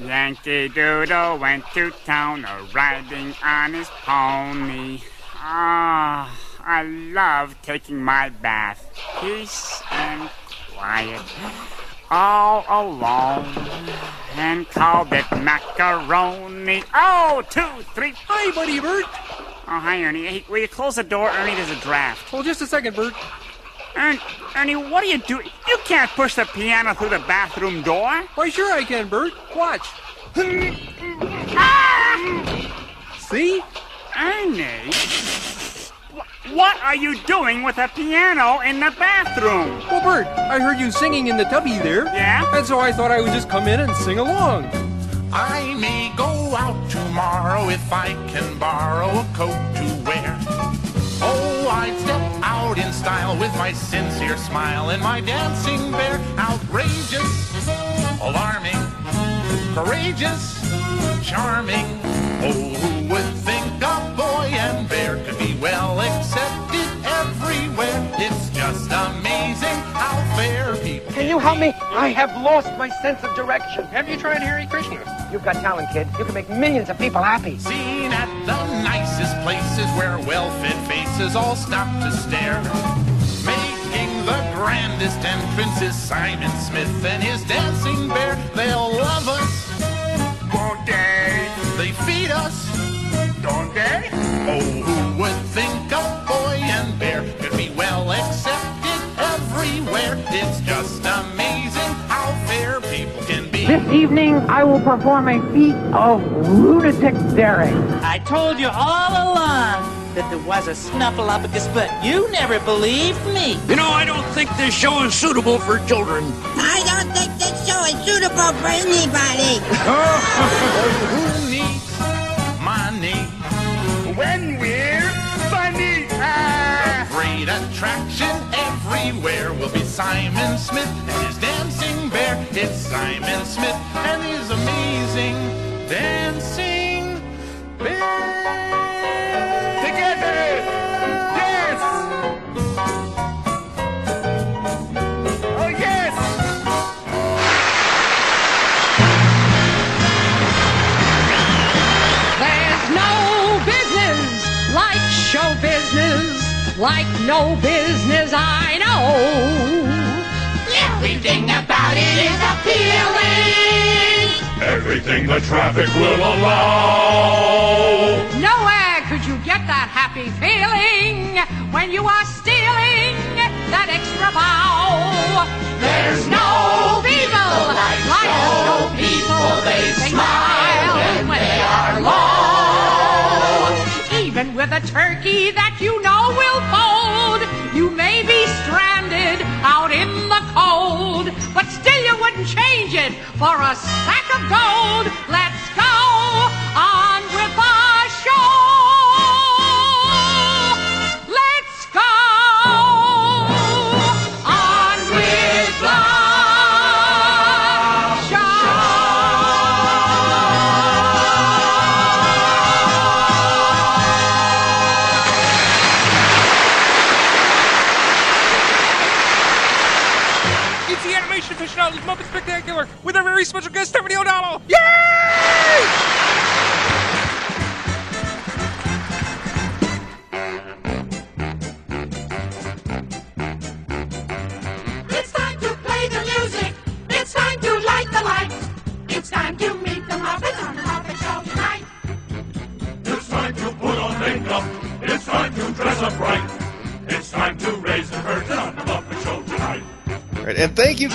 Yankee Doodle went to town a riding on his pony. Ah, I love taking my bath. Peace and quiet. All alone. And called it macaroni. Oh, two, three. Hi, buddy Bert. Oh, hi, Ernie. Hey, will you close the door? Ernie, there's a draft. Hold just a second, Bert. Ernie, Ernie, what are you doing? You can't push the piano through the bathroom door. Why, sure I can, Bert. Watch. See? Ernie? What are you doing with a piano in the bathroom? Well, Bert, I heard you singing in the tubby there. Yeah? And so I thought I would just come in and sing along. I may go out tomorrow if I can borrow a coat to wear. Oh, I'd step out in style with my sincere smile and my dancing bear. Outrageous, alarming, courageous, charming. Oh, who would think a boy and bear could be well accepted everywhere? It's just people Can you help me? I have lost my sense of direction. Have you tried Hare Krishna? You've got talent, kid. You can make millions of people happy. Seen at the nicest places where well-fed faces all stop to stare. Making the grandest entrance is Simon Smith and his dancing bear. They'll love us, won't they? They feed us, don't they? Oh, who would think a boy and bear could be well accepted everywhere? It's just This evening, I will perform a feat of lunatic daring. I told you all along that there was a snuffleupagus, but you never believed me. You know, I don't think this show is suitable for children. I don't think this show is suitable for anybody. Who needs money? When we're funny. Ah. Great attraction everywhere will be Simon Smith and his dancing bear. It's Simon Smith and his amazing dancing bear. Together. Yes. Oh, yes. There's no business like show business, like no business I know. Everything about it is appealing. Everything the traffic will allow. Nowhere could you get that happy feeling when you are stealing that extra bow. There's no people like, show people. They smile when they are low. Even with a turkey that you know will fold, you may be stranded out in the cold, but still you wouldn't change it for a sack of gold. Let's go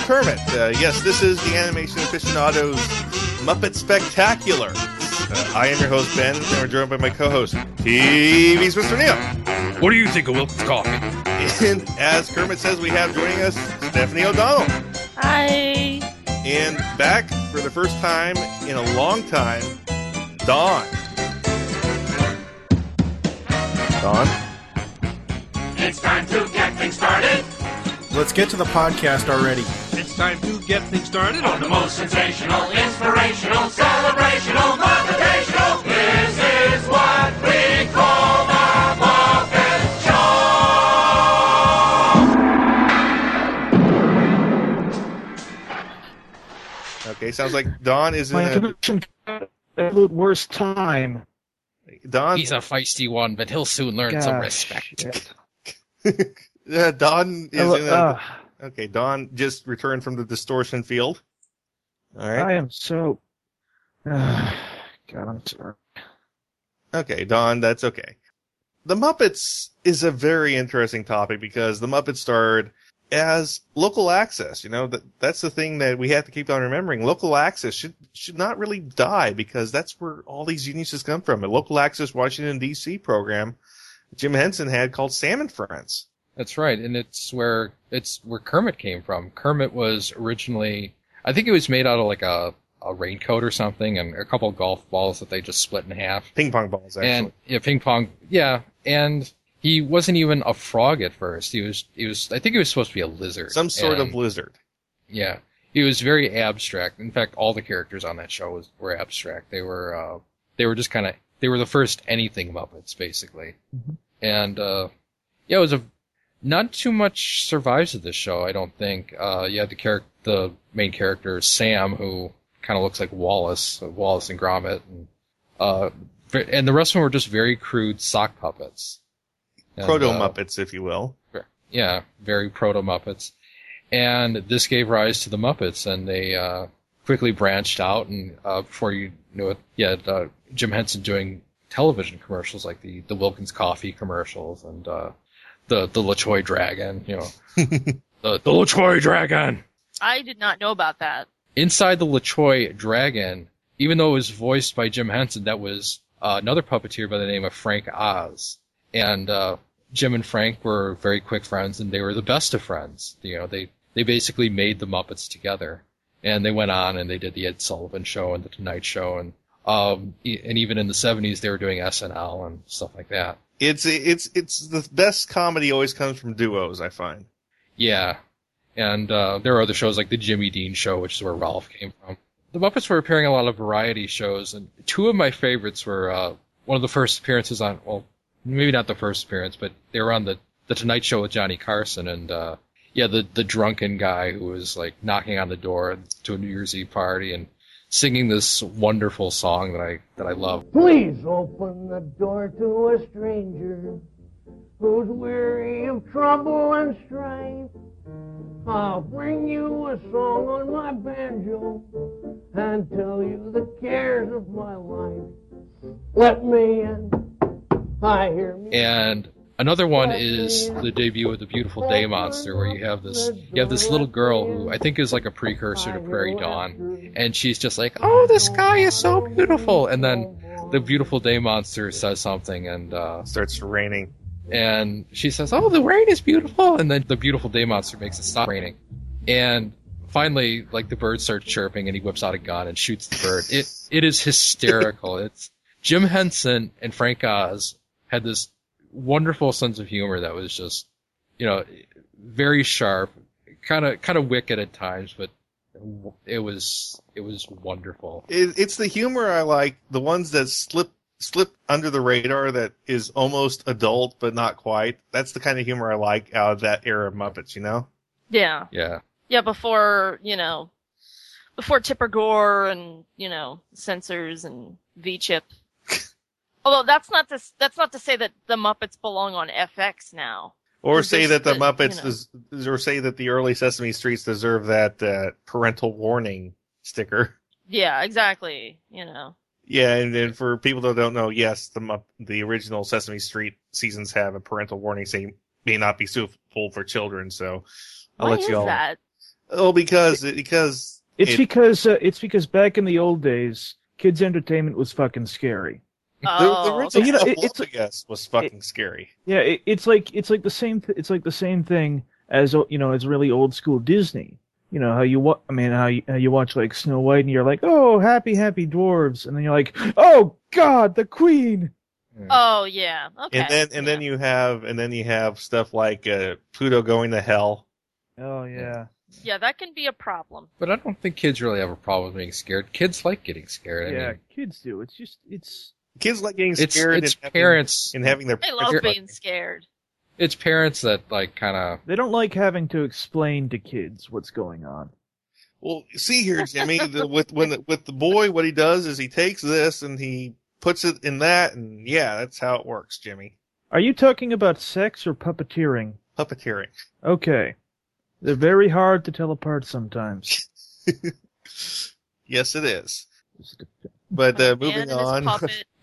Kermit. Uh, yes, this is the Animation Aficionados Muppet Spectacular. Uh, I am your host, Ben, and we're joined by my co host, TV's Mr. Neil. What do you think of Wilkins Coffee? And as Kermit says, we have joining us Stephanie O'Donnell. Hi. And back for the first time in a long time, Dawn. Dawn? It's time to get things started Let's get to the podcast already. It's time to get things started on the most sensational, inspirational, celebrational, motivational. This is what we call the Muppet Show. Okay, sounds like Don is in My a absolute worst time. Don. He's a feisty one, but he'll soon learn some respect. shit. Uh, Don is Hello- in a. uh, okay, Don just returned from the distortion field. All right. I am so. God, I'm sorry. Okay, Don, that's okay. The Muppets is a very interesting topic because the Muppets started as local access. You know, that that's the thing that we have to keep on remembering. Local access should should not really die because that's where all these geniuses come from. A local access Washington D.C. program Jim Henson had called Sam and Friends. That's right, and it's where it's where Kermit came from. Kermit was originally, I think it was made out of like a a raincoat or something, and a couple of golf balls that they just split in half. Ping pong balls, actually. And yeah, ping pong. Yeah, and he wasn't even a frog at first. He was he was I think he was supposed to be a lizard. Some sort of lizard. Yeah, he was very abstract. In fact, all the characters on that show was were abstract. They were uh, they were just kind of they were the first anything Muppets basically, and uh, yeah, it was a not too much survives of this show. I don't think. Uh, you had the character, the main character Sam, who kind of looks like Wallace, uh, Wallace and Gromit, and uh, and the rest of them were just very crude sock puppets. Proto uh, Muppets, if you will. yeah, very proto Muppets. And this gave rise to the Muppets, and they uh, quickly branched out. And uh, before you knew it, you had uh, Jim Henson doing television commercials like the the Wilkins Coffee commercials and uh, the the La Choy Dragon. You know, the the La Choy Dragon. I did not know about that. Inside the La Choy Dragon, even though it was voiced by Jim Henson, that was uh, another puppeteer by the name of Frank Oz. And uh, Jim and Frank were very quick friends, and they were the best of friends. You know, they they basically made the Muppets together, and they went on and they did the Ed Sullivan Show and the Tonight Show, and um, e- and even in the '70s they were doing SNL and stuff like that. It's it's it's the best comedy always comes from duos. I find. Yeah. And uh, there are other shows like the Jimmy Dean Show, which is where Rowlf came from. The Muppets were appearing in a lot of variety shows, and two of my favorites were uh, one of the first appearances on, well, maybe not the first appearance, but they were on the, the Tonight Show with Johnny Carson, and uh, yeah, the the drunken guy who was like knocking on the door to a New Year's Eve party and singing this wonderful song that I that I love. Please open the door to a stranger who's weary of trouble and strife. I'll bring you a song on my banjo and tell you the cares of my life. Let me in. I hear me. And another one is the debut of the Beautiful Day Monster, where you have this you have this little girl who I think is like a precursor to Prairie Dawn, and she's just like, "Oh, the sky is so beautiful," and then the Beautiful Day Monster says something, and uh, starts raining, and she says, "Oh, the rain is beautiful," and then the Beautiful Day Monster makes it stop raining, and finally, like the bird starts chirping, and he whips out a gun and shoots the bird. It it is hysterical. it's Jim Henson and Frank Oz had this wonderful sense of humor that was just, you know, very sharp, kind of kind of wicked at times, but it was it was wonderful. It, it's the humor I like. The ones that slip slip under the radar that is almost adult but not quite. That's the kind of humor I like out of that era of Muppets. You know. Yeah. Yeah. Yeah, before, you know, before Tipper Gore and, you know, censors and V-chip. Although that's not to, that's not to say that the Muppets belong on FX now. Or It's say that the that, Muppets, you know. des- or say that the early Sesame Streets deserve that uh, parental warning sticker. Yeah, exactly. You know. Yeah, and, and for people that don't know, yes, the Mupp- the original Sesame Street seasons have a parental warning saying may not be suitable for children. So I'll Why let you all. that? Oh, because because It's it- because uh, it's because back in the old days, kids' entertainment was fucking scary. The, Oh, the original You know, it- it's- also, yes, was fucking scary. Yeah, it, it's like it's like the same. Th- it's like the same thing as you know, as really old school Disney. You know how you wa- I mean how you, how you watch like Snow White and you're like, oh, happy happy dwarves, and then you're like, oh God, the Queen. Oh yeah. Okay. And then and then you have and then you have stuff like uh, Pluto going to hell. Oh yeah. yeah, that can be a problem. But I don't think kids really have a problem with being scared. Kids like getting scared. I yeah, mean, kids do. It's just it's Kids like getting It's- scared. it's and having- parents- and having their They love You're- being scared. it's parents that like kind of they don't like having to explain to kids what's going on. Well, see here, Jimmy, the, with when the, with the boy, what he does is he takes this and he puts it in that, and yeah, that's how it works, Jimmy. Are you talking about sex or puppeteering? Puppeteering. Okay. They're very hard to tell apart sometimes. Yes, it is. But uh, Man moving and his on.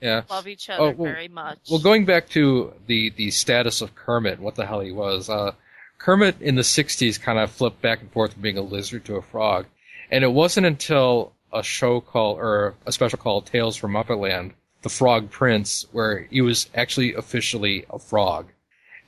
Puppet Yeah. love each other Oh, well- very much. Well, going back to the the status of Kermit, what the hell he was. Uh, Kermit in the '60s kind of flipped back and forth from being a lizard to a frog, and it wasn't until a show called or a special called Tales from Muppetland, The Frog Prince, where he was actually officially a frog,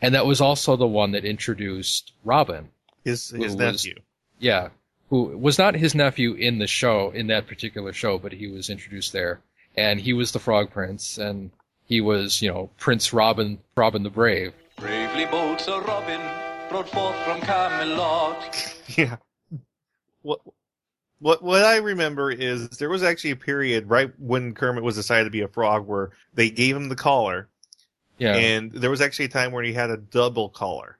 and that was also the one that introduced Robin. His who his was- nephew. Yeah, who was not his nephew in the show in that particular show, but he was introduced there, and he was the Frog Prince, and he was you know Prince Robin, Robin the Brave. Bravely bold Sir Robin rode forth from Camelot. Yeah. What what what I remember is there was actually a period right when Kermit was decided to be a frog where they gave him the collar, Yeah, and there was actually a time where he had a double collar.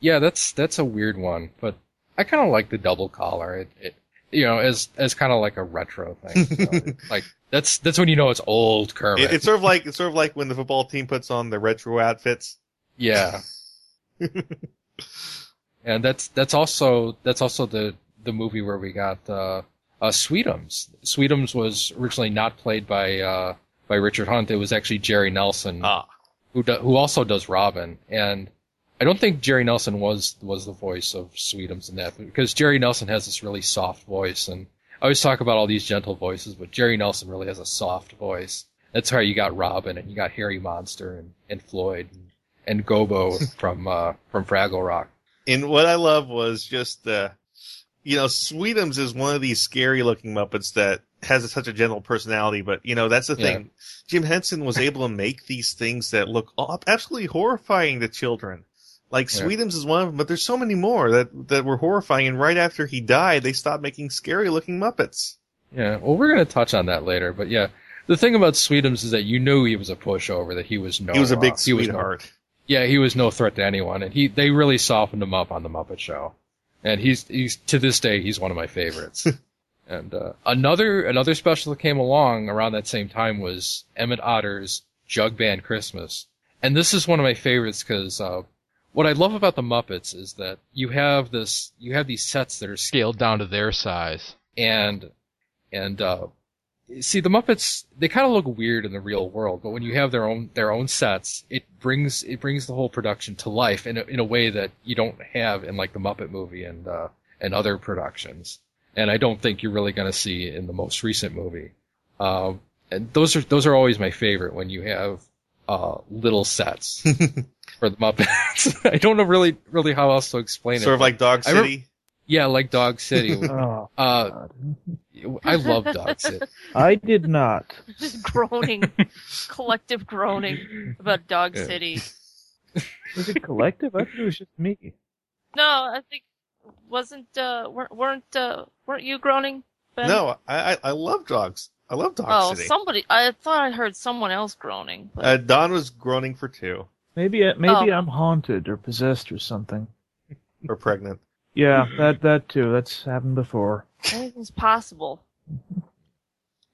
yeah, that's that's a weird one, but I kind of like the double collar. It, it you know as as kind of like a retro thing. like that's that's when you know it's old Kermit. It, it's sort of like it's sort of like when the football team puts on the retro outfits. Yeah. and that's that's also that's also the the movie where we got uh, uh Sweetums. Sweetums was originally not played by uh by Richard Hunt. It was actually Jerry Nelson Ah. who do, who also does Robin. And I don't think Jerry Nelson was was the voice of Sweetums in that because Jerry Nelson has this really soft voice and I always talk about all these gentle voices, but Jerry Nelson really has a soft voice. That's how you got Robin and you got Herry Monster and, and Floyd and, and Gobo from uh, from Fraggle Rock. And what I love was just the, you know, Sweetums is one of these scary looking Muppets that has such a gentle personality, but you know, that's the thing. Jim Henson was able to make these things that look absolutely horrifying to children. Like Yeah. Sweetums is one of them, but there's so many more that, that were horrifying. And right after he died, they stopped making scary looking Muppets. Yeah, well, we're gonna touch on that later, but yeah, the thing about Sweetums is that you knew he was a pushover, that he was no, he was a big uh, he was no- sweetheart. yeah, he was no threat to anyone, and he they really softened him up on the Muppet Show, and he's he's to this day he's one of my favorites. and uh, another another special that came along around that same time was Emmett Otter's Jug Band Christmas, and this is one of my favorites because uh, what I love about the Muppets is that you have this you have these sets that are scaled down to their size, and and uh, see the Muppets they kind of look weird in the real world, but when you have their own their own sets, it brings it brings the whole production to life in a, in a way that you don't have in like the Muppet movie and uh, and other productions. And I don't think you're really going to see in the most recent movie. Um, and those are those are always my favorite when you have uh, little sets for the Muppets. I don't know really really how else to explain it. Sort of like Dog I remember- City. yeah, like Dog City. Oh, uh, I love Dog City. I did not. Just groaning, collective groaning about Dog Yeah. City. Was it collective? I thought it was just me. No, I think wasn't uh weren't weren't uh weren't you groaning? Ben? No, I, I I love dogs. I love Dog Oh, City. somebody. I thought I heard someone else groaning. But Uh, Don was groaning for two Maybe uh, maybe Oh. I'm haunted or possessed or something. or pregnant. Yeah, that that too. That's happened before. anything's possible.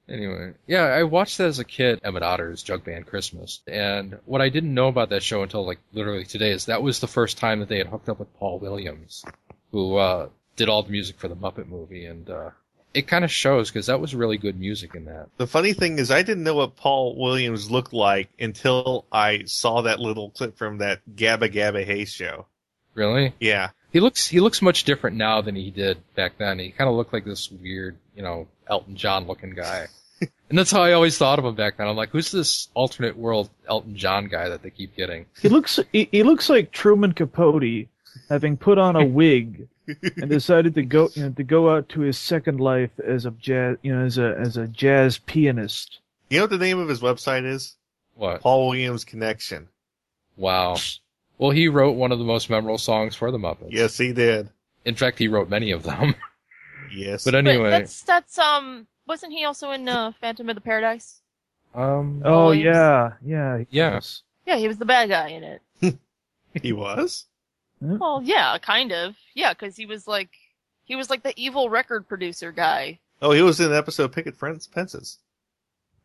Anyway, yeah, I watched that as a kid, Emmett Otter's Jug Band Christmas. And what I didn't know about that show until like literally today is that was the first time that they had hooked up with Paul Williams, who uh, did all the music for the Muppet movie. And uh, it kind of shows because that was really good music in that. The funny thing is, I didn't know what Paul Williams looked like until I saw that little clip from that Gabba Gabba Hay show. Really? Yeah. He looks he looks much different now than he did back then. He kind of looked like this weird, you know, Elton John looking guy. and that's how I always thought of him back then. I'm like, who's this alternate world Elton John guy that they keep getting? He looks he, he looks like Truman Capote, having put on a wig and decided to go you know, to go out to his second life as a jazz you know as a as a jazz pianist. You know what the name of his website is? What? Paul Williams Connection. Wow. Well, he wrote one of the most memorable songs for the Muppets. Yes, he did. In fact, he wrote many of them. Yes. But anyway, But that's that's um. Wasn't he also in uh, Phantom of the Paradise? um, Oh Williams. yeah, yeah, Yes. Yeah. Yeah, he was the bad guy in it. he was? Mm-hmm. Well, yeah, kind of. Yeah, because he was like, He was like the evil record producer guy. Oh, he was in an episode of Picket Fence- Fences.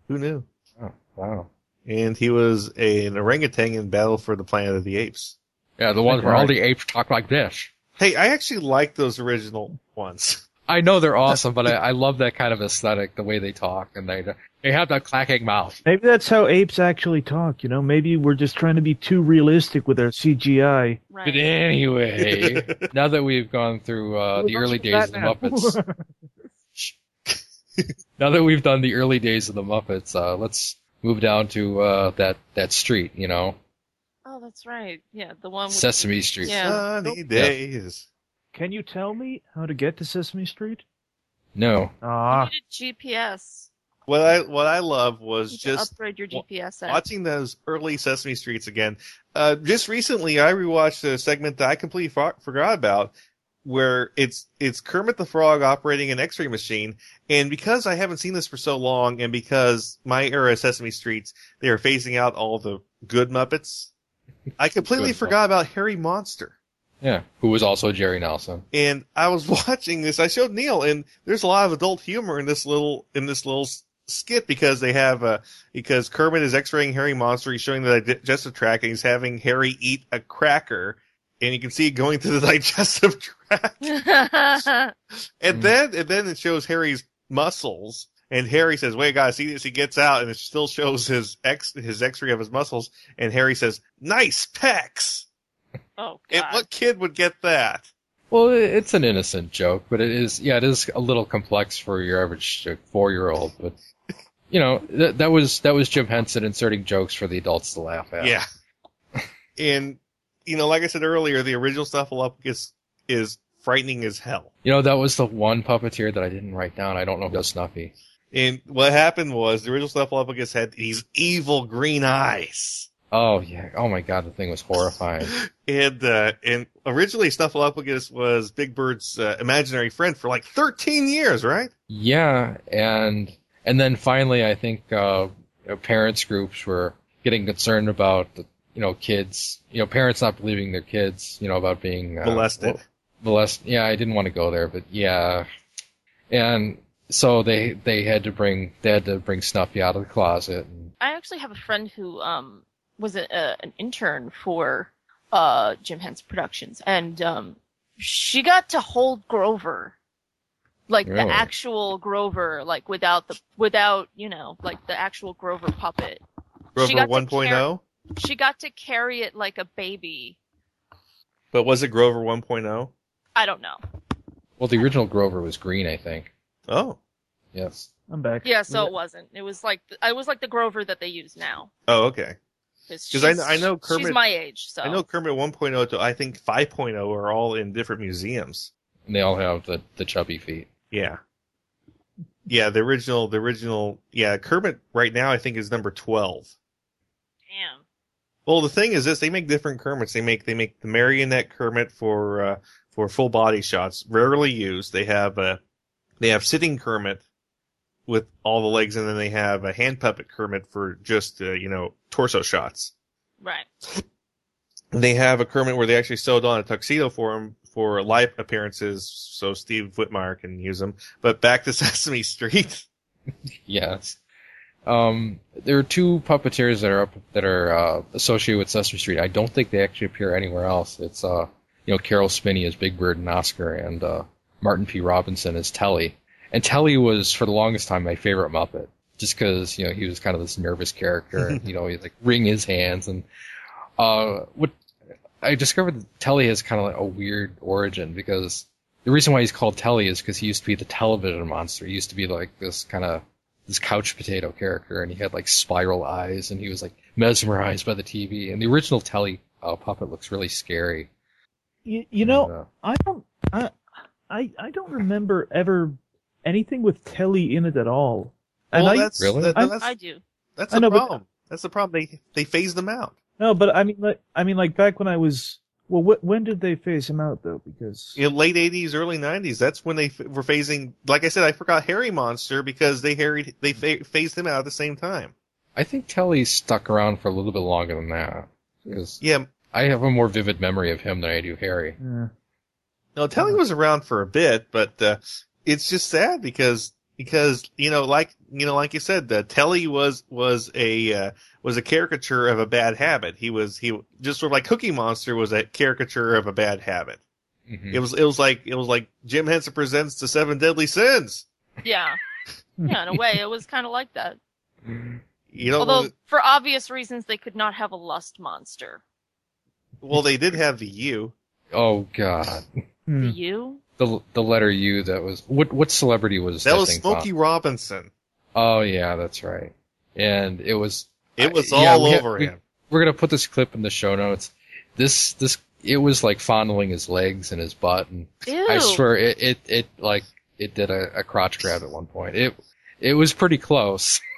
Who knew? Oh, wow. And he was a, an orangutan in Battle for the Planet of the Apes. Yeah, the ones where all the apes talk like this. Hey, I actually like those original ones. I know they're awesome, but I, I love that kind of aesthetic, the way they talk, and they they have that clacking mouth. Maybe that's how apes actually talk. You know, maybe we're just trying to be too realistic with our CGI. But anyway, now that we've gone through uh, the early days of the Muppets, now that we've done the early days of the Muppets, uh, let's move down to uh, that that street. You know, Oh, that's right. Yeah, the one with Sesame Street. Yeah. Sunny days. Can you tell me how to get to Sesame Street? No. Ah, You needed GPS. What I what I love was You just upgrade your GPS app. watching those early Sesame Streets again. Uh, just recently, I rewatched a segment that I completely for- forgot about, where it's it's Kermit the Frog operating an X-ray machine, and because I haven't seen this for so long, and because my era of Sesame Streets, they are phasing out all the good Muppets, I completely Good forgot about Herry Monster. Yeah, who was also Jerry Nelson. And I was watching this. I showed Neil, and there's a lot of adult humor in this little in this little skit because they have uh because Kermit is X-raying Herry Monster. He's showing the digestive tract, and he's having Herry eat a cracker, and you can see it going through the digestive tract. And then and then it shows Herry's muscles. And Herry says, "Wait, guys, see this?" He gets out, and it still shows his X his X-ray of his muscles. And Herry says, "Nice pecs." Oh, And what kid would get that? Well, it's an innocent joke, but it is, yeah, it is a little complex for your average four-year-old. But you know, that that was that was Jim Henson inserting jokes for the adults to laugh at. Yeah. and you know, like I said earlier, the original Snuffleupagus is frightening as hell. You know, that was the one puppeteer that I didn't write down. I don't know if it was Snuffy. And what happened was the original Snuffleupagus had these evil green eyes. Oh yeah. Oh my god, the thing was horrifying. And uh, and originally Snuffleupagus was Big Bird's uh, imaginary friend for like 13 years, right? Yeah, and and then finally, I think uh, you know, parents groups were getting concerned about the, you know kids, you know parents not believing their kids, you know about being uh, Molested. well, molest. Yeah, I didn't want to go there, but yeah, and so they they had to bring they had to bring Snuffy out of the closet. I actually have a friend who um was a, a, an intern for uh Jim Henson Productions, and um she got to hold Grover, like Really? the actual Grover, like without the without you know like the actual Grover puppet. Grover She got to 1.0, carry- She got to carry it like a baby. but was it Grover oh? 1.0? I don't know. Well, the original Grover was green, I think. Oh, Yes. I'm back. Yeah, so it wasn't. It was like I was like the Grover that they use now. oh, okay. Because Because I, I know Kermit. she's my age, so I know Kermit 1.0 to I think 5.0 are all in different museums. And they all have the the chubby feet. Yeah. Yeah, the original, the original, yeah, Kermit right now I think is number 12. Damn. Well, the thing is this, they make different Kermits. They make, they make the marionette Kermit for, uh, for full body shots, rarely used. They have, uh, they have sitting Kermit with all the legs and then they have a hand puppet Kermit for just, uh, you know, torso shots. Right. They have a Kermit where they actually sewed on a tuxedo for him for live appearances so Steve Whitmire can use him. But back to Sesame Street. Yes. Um, there are two puppeteers that are up, that are uh, associated with Sesame Street. I don't think they actually appear anywhere else. It's uh, you know, Caroll Spinney as Big Bird and Oscar, and uh, Martin P. Robinson as Telly. And Telly was for the longest time my favorite Muppet, just because you know he was kind of this nervous character, and you know he'd like wring his hands. And uh, what I discovered that Telly has kind of like a weird origin because the reason why he's called Telly is because he used to be the television monster. He used to be like this kind of this couch potato character, and he had like spiral eyes, and he was like mesmerized by the TV. And the original Telly uh, puppet looks really scary. You, you know, And, uh, I don't, I, I, I don't remember ever anything with Telly in it at all. And Well, I, that's, that- I, that's, I do. that's I the know, but- problem. That's the problem. They, they phased them out. no, but I mean, like, I mean, like back when I was, well, wh- when did they phase him out though? Because In late 80s, early 90s, that's when they f- were phasing, like I said, I forgot Herry Monster because they harried, they fa- phased him out at the same time. I think Telly stuck around for a little bit longer than that. Because Yeah. I have a more vivid memory of him than I do Herry. Yeah. No, Telly was around for a bit, but uh, it's just sad because because you know, like you know, like you said, uh, Telly was was a uh, was a caricature of a bad habit. He was he just sort of like Cookie Monster was a caricature of a bad habit. Mhm. It was it was like it was like Jim Henson presents the Seven Deadly Sins. Yeah. Yeah, in a way, it was kind of like that. You know, Although, for obvious reasons, they could not have a lust monster. well, they did have the U. Oh God, Hmm. The you? The the letter U that was what what celebrity was That that was thing Smokey from? Robinson. Oh yeah, that's right. And it was It was I- all we ha- over we- him. We're gonna put this clip in the show notes. This this it was like fondling his legs and his butt, and I swear it it, it like it did a, a crotch grab at one point. It it was pretty close.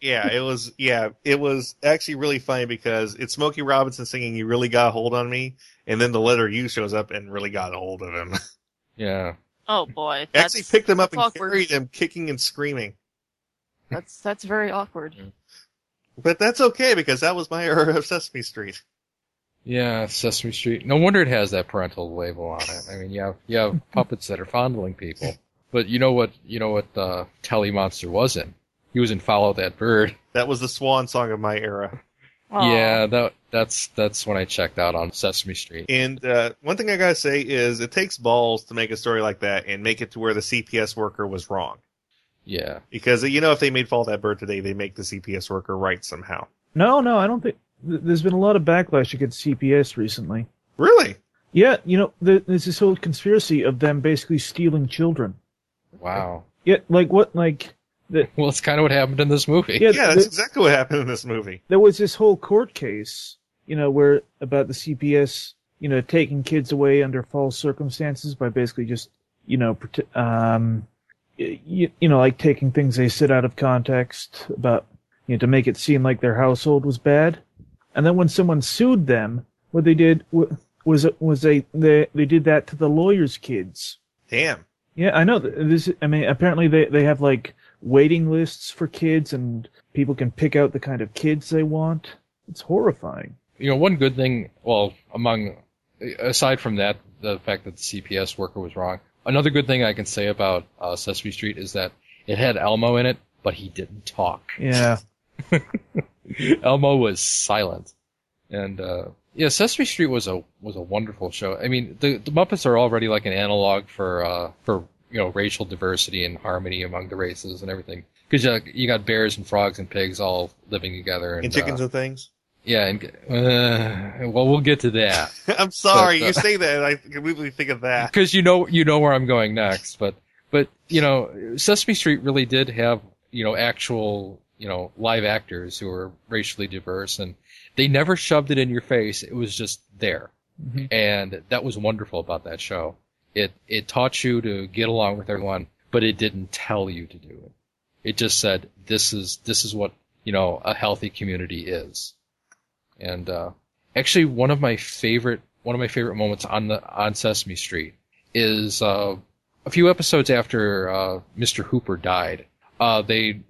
Yeah, it was. Yeah, it was actually really funny because it's Smokey Robinson singing "You Really Got a Hold on Me," and then the letter U shows up and really got a hold of him. yeah. Oh boy. actually That's, picked him up and awkward. carried him, kicking and screaming. That's that's very awkward. But that's okay because that was my era of Sesame Street. Yeah, Sesame Street. No wonder it has that parental label on it. I mean, you have you have puppets that are fondling people. But you know what? You know what? Uh, Telly Monster was in. He was in Follow That Bird. That was the swan song of my era. Yeah, that that's that's when I checked out on Sesame Street. And uh, one thing I gotta say is it takes balls to make a story like that and make it to where the CPS worker was wrong. Yeah. Because you know if they made Follow That Bird today, they make the CPS worker right somehow. No, no, I don't think. There's been a lot of backlash against CPS recently. Really? Yeah, you know, there's this whole conspiracy of them basically stealing children. Wow. Yeah, like what, like the, Well, it's kind of what happened in this movie. Yeah, Yeah, that's the- exactly what happened in this movie. there was this whole court case, you know, where about the CPS, you know, taking kids away under false circumstances by basically just, you know, um, you, you know, like taking things they said out of context about, you know, to make it seem like their household was bad. And then when someone sued them, what they did was was they they they did that to the lawyers' kids. Damn. Yeah, I know. This, I mean, apparently they they have like waiting lists for kids, and people can pick out the kind of kids they want. It's horrifying. You know, one good thing, well, among, aside from that, the fact that the CPS worker was wrong, another good thing I can say about uh, Sesame Street is that it had Elmo in it, but he didn't talk. Yeah. Elmo was silent. And, uh, yeah, Sesame Street was a, was a wonderful show. I mean, the, the Muppets are already like an analog for, uh, for, you know, racial diversity and harmony among the races and everything. Cause you, you got bears and frogs and pigs all living together. And, And chickens uh, and things. yeah, and, uh, well, we'll get to that. I'm sorry, But, uh, you say that, and I completely think of that. because you know you know where I'm going next. But but you know Sesame Street really did have you know actual you know live actors who were racially diverse, and they never shoved it in your face. It was just there, and that was wonderful about that show. It it taught you to get along with everyone, but it didn't tell you to do it. It just said this is this is what you know a healthy community is. And uh, actually, one of my favorite one of my favorite moments on the on Sesame Street is uh, a few episodes after uh, Mr. Hooper died. Uh, they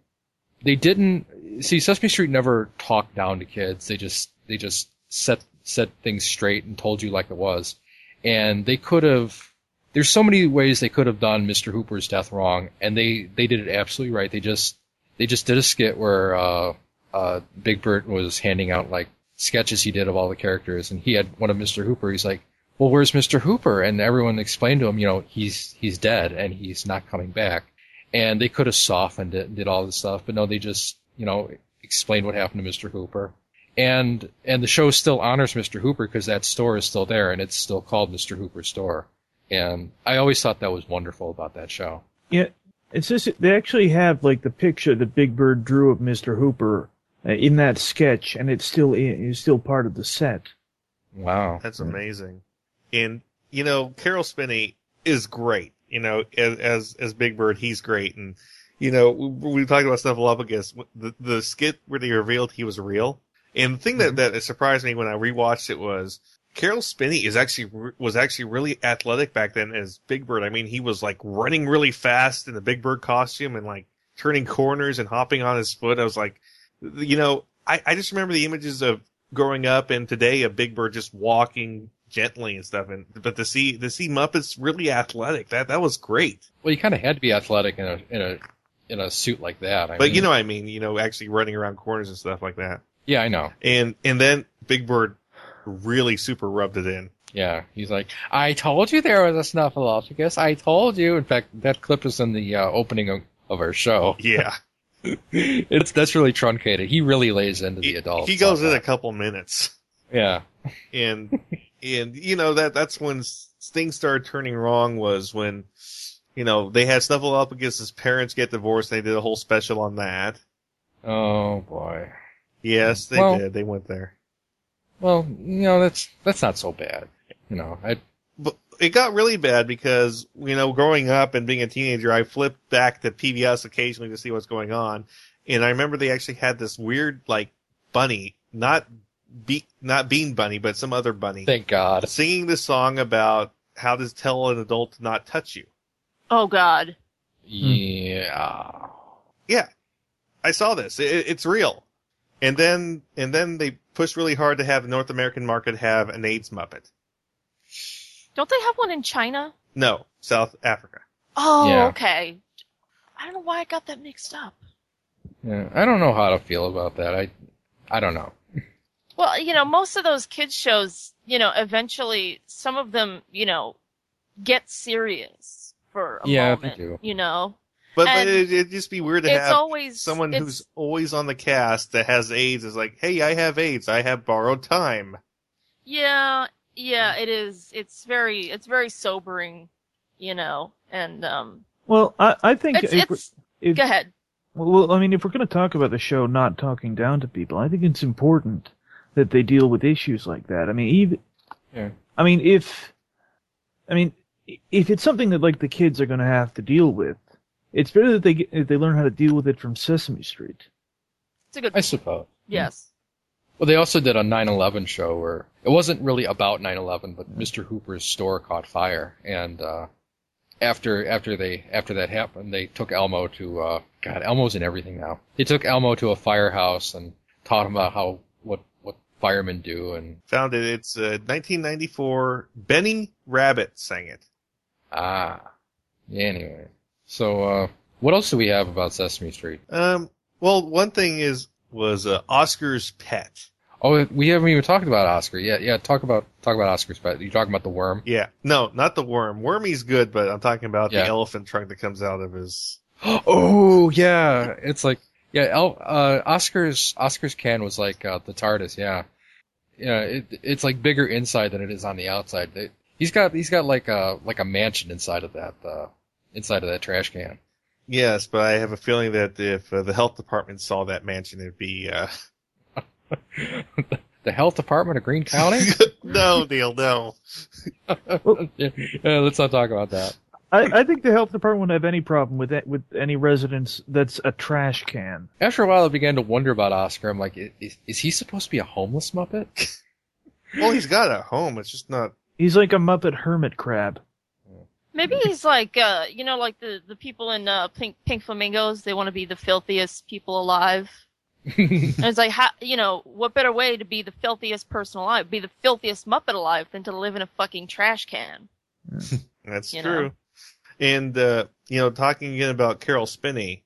they didn't see Sesame Street never talked down to kids. They just they just set set things straight and told you like it was. And they could have there's so many ways they could have done Mr. Hooper's death wrong, and they they did it absolutely right. They just they just did a skit where uh, uh, Big Bird was handing out like sketches he did of all the characters, and he had one of Mr. Hooper. He's like, "Well, where's Mr. Hooper?" And everyone explained to him, you know, he's he's dead and he's not coming back. And they could have softened it and did all this stuff, but no, they just you know explained what happened to Mr. Hooper. And and the show still honors Mr. Hooper because that store is still there and it's still called Mr. Hooper's store. And I always thought that was wonderful about that show. Yeah, it's just they actually have like the picture that Big Bird drew of Mr. Hooper uh, in that sketch, and it's still it's still part of the set. Wow, That's amazing. And you know, Caroll Spinney is great. You know, as as as Big Bird, he's great. And you know, we, we talked about Snuffleupagus. The the skit where they revealed he was real. And the thing that that surprised me when I rewatched it was Caroll Spinney is actually was actually really athletic back then as Big Bird. I mean, he was like running really fast in the Big Bird costume and like turning corners and hopping on his foot. I was like, you know, I, I just remember the images of growing up and today of Big Bird just walking gently and stuff. And but to see to see Muppets really athletic, that that was great. Well, you kind of had to be athletic in a in a in a suit like that. I But mean, you know, what I mean, you know, actually running around corners and stuff like that. yeah, I know. And and then Big Bird really super rubbed it in. Yeah, he's like, I told you there was a Snuffleupagus. I told you. In fact, that clip is in the uh, opening of, of our show. Yeah. it's that's really truncated. He really lays into the adults. He goes in a couple minutes. Yeah. and and you know that that's when things started turning wrong was when you know they had Snuffleupagus' his parents get divorced. They did a whole special on that. Oh boy. Yes, they Well- did. They went there. Well, you know that's that's not so bad. You know, I But it got really bad because you know growing up and being a teenager, I flipped back to PBS occasionally to see what's going on, and I remember they actually had this weird like bunny, not be not Bean Bunny, but some other bunny. thank God. singing this song about how to tell an adult to not touch you. Oh God. Yeah. Yeah, I saw this. It, it's real. And then and then they pushed really hard to have the North American market have an AIDS Muppet. Don't they have one in China? No, South Africa. Oh, Yeah. okay. I don't know why I got that mixed up. Yeah. I don't know how to feel about that. I I don't know. Well, you know, most of those kids shows, you know, eventually some of them, you know, get serious for a Yeah, they moment. do. You know, But, but it, it'd just be weird to it's have always- someone it's- who's always on the cast that has AIDS is like, hey, I have AIDS. I have borrowed time. yeah, yeah, it is. It's very, it's very sobering, you know, and um, Well, I, I think it's, if, it's. if go ahead. Well, I mean, if we're going to talk about the show not talking down to people, I think it's important that they deal with issues like that. I mean, even, Yeah. I mean, if, I mean, if it's something that like the kids are going to have to deal with, it's better that they get, if they learn how to deal with it from Sesame Street. It's a good. I suppose. Yes. Well, they also did a 9/11 show where it wasn't really about 9/11, but Mr. Hooper's store caught fire, and uh, after after they after that happened, they took Elmo to uh, God, Elmo's in everything now. They took Elmo to a firehouse and taught him about how what what firemen do, and Found it. It's uh, 1994. Benny Rabbit sang it. ah, yeah, anyway. So uh, what else do we have about Sesame Street? Um, well, one thing is was uh, Oscar's pet. Oh, we haven't even talked about Oscar. Yeah, yeah. Talk about talk about Oscar's pet. You talking about the worm? Yeah, no, not the worm. Wormy's good, but I'm talking about Yeah. the elephant trunk that comes out of his. Oh yeah, it's like yeah. El, uh, Oscar's Oscar's can was like uh, the TARDIS. Yeah, yeah. It, it's like bigger inside than it is on the outside. It, he's got he's got like a like a mansion inside of that uh, inside of that trash can. Yes, but I have a feeling that if uh, the health department saw that mansion, it'd be uh... The health department of Green County. no, Neil, no. yeah, yeah, let's not talk about that. I, I think the health department wouldn't have any problem with that, with any residence that's a trash can. After a while, I began to wonder about Oscar. I'm like, is, is he supposed to be a homeless Muppet? Well, he's got a home. It's just not. He's like a Muppet hermit crab. Maybe he's like, uh, you know, like the the people in uh, Pink Pink Flamingos. They want to be the filthiest people alive. and it's like, how, you know, what better way to be the filthiest person alive, be the filthiest Muppet alive, than to live in a fucking trash can? That's You true. know? And uh, you know, talking again about Caroll Spinney,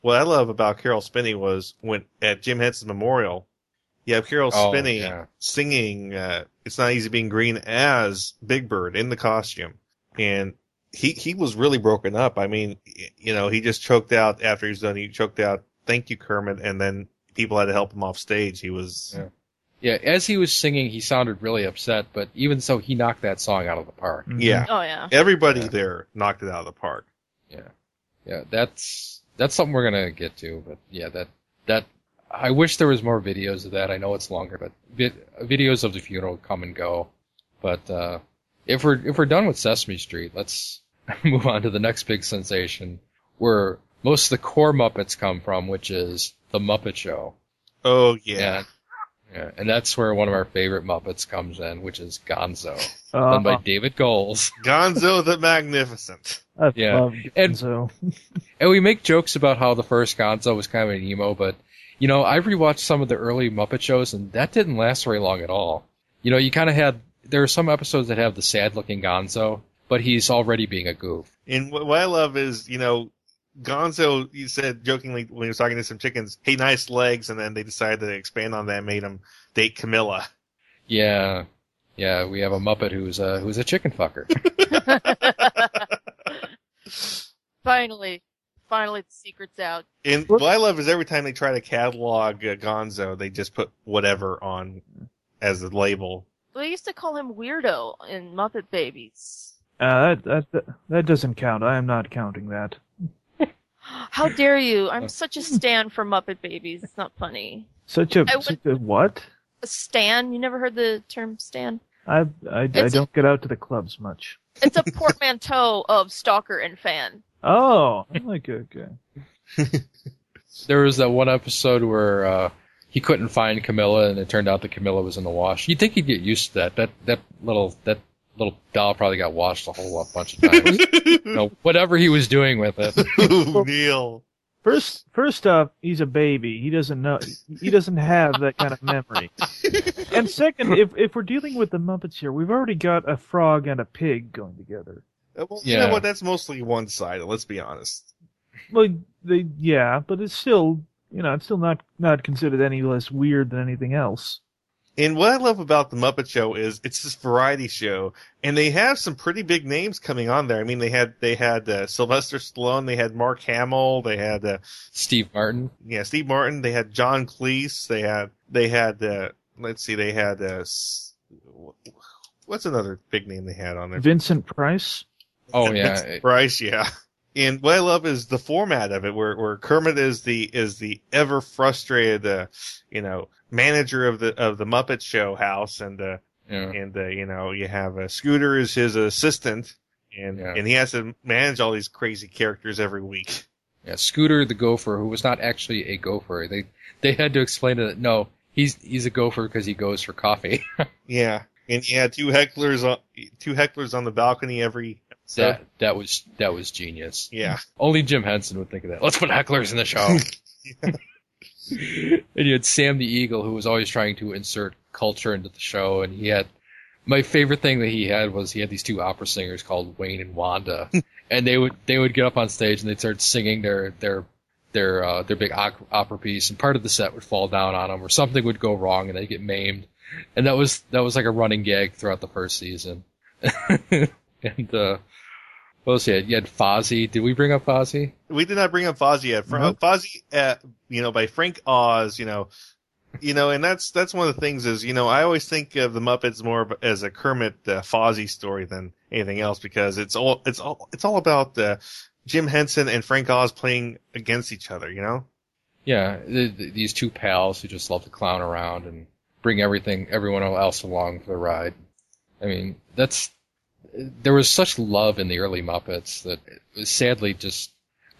what I love about Caroll Spinney was when at Jim Henson's memorial, you have Caroll Oh, Spinney yeah. singing uh, "It's Not Easy Being Green" as Big Bird in the costume, and he he was really broken up. I mean, you know, he just choked out after he was done. He choked out, "Thank you, Kermit," and then people had to help him off stage. He was. Yeah. Yeah, as he was singing, he sounded really upset, but even so, he knocked that song out of the park. Yeah. Oh yeah. Everybody there knocked it out of the park. Yeah, yeah, that's that's something we're gonna get to. But yeah, that that I wish there was more videos of that. I know it's longer, but vid- videos of the funeral come and go. But uh, if we're if we're done with Sesame Street, let's move on to the next big sensation, where most of the core Muppets come from, which is the Muppet Show. Oh yeah. And, yeah, and that's where one of our favorite Muppets comes in, which is Gonzo, Uh, done by David Goelz. Gonzo the Magnificent. I Yeah. love And- And we make jokes about how the first Gonzo was kind of an emo, but you know, I rewatched some of the early Muppet shows, and that didn't last very long at all. You know, you kind of had there are some episodes that have the sad looking Gonzo, but he's already being a goof. And what, what I love is, you know, Gonzo, you said jokingly when he was talking to some chickens, hey, nice legs, and then they decided to expand on that and made him date Camilla. Yeah, yeah, we have a Muppet who's a who's a chicken fucker. Finally, finally the secret's out. And what I love is every time they try to catalog uh, Gonzo, they just put whatever on as a label. They used to call him Weirdo in Muppet Babies. Uh, that, that that doesn't count. I am not counting that. How dare you? I'm such a stan for Muppet Babies. It's not funny. Such a, I would- such a what? A stan? You never heard the term stan? I I, I It's- don't get out to the clubs much. It's a portmanteau of stalker and fan. Oh, like okay. There was that one episode where uh, he couldn't find Camilla, and it turned out that Camilla was in the wash. You'd think he'd get used to that. That that little that little doll probably got washed a whole bunch of times. you know, whatever he was doing with it. Ooh, Neil. First, first off, he's a baby. He doesn't know. He doesn't have that kind of memory. And second, if if we're dealing with the Muppets here, we've already got a frog and a pig going together. Uh, Well, you Yeah. know what? That's mostly one sided. Let's be honest. Well, they yeah, but it's still you know it's still not not considered any less weird than anything else. And what I love about the Muppet Show is it's this variety show, and they have some pretty big names coming on there. I mean, they had they had uh, Sylvester Stallone, they had Mark Hamill, they had uh, Steve Martin. yeah Steve Martin, they had John Cleese, they had they had uh, let's see, they had uh, what's another big name they had on there? Vincent Price. Oh yeah, Vincent Price, yeah. And what I love is the format of it, where where Kermit is the is the ever frustrated, uh, you know, manager of the of the Muppet Show house, and uh, yeah. and uh, you know you have uh, Scooter is his assistant, and Yeah. and he has to manage all these crazy characters every week. Yeah, Scooter the gopher, who was not actually a gopher. They they had to explain it. No, he's he's a gopher because he goes for coffee. Yeah, and he had two hecklers on two hecklers on the balcony every that that was that was genius. Yeah. Only Jim Henson would think of that. Let's put hecklers in the show. and you had Sam the Eagle, who was always trying to insert culture into the show, and he had my favorite thing that he had was he had these two opera singers called Wayne and Wanda, and they would they would get up on stage and they'd start singing their their their uh, their big opera piece, and part of the set would fall down on them, or something would go wrong, and they'd get maimed, and that was that was like a running gag throughout the first season. and uh, what else you had? You had Fozzie. Did we bring up Fozzie? We did not bring up Fozzie yet. Fra- Nope. Fozzie, uh, you know, by Frank Oz, you know, you know, and that's that's one of the things is, you know, I always think of the Muppets more as a Kermit uh, Fozzie story than anything else because it's all it's all it's all about uh, Jim Henson and Frank Oz playing against each other, you know. Yeah, th th these two pals who just love to clown around and bring everything, everyone else along for the ride. I mean, that's there was such love in the early Muppets that it was sadly just.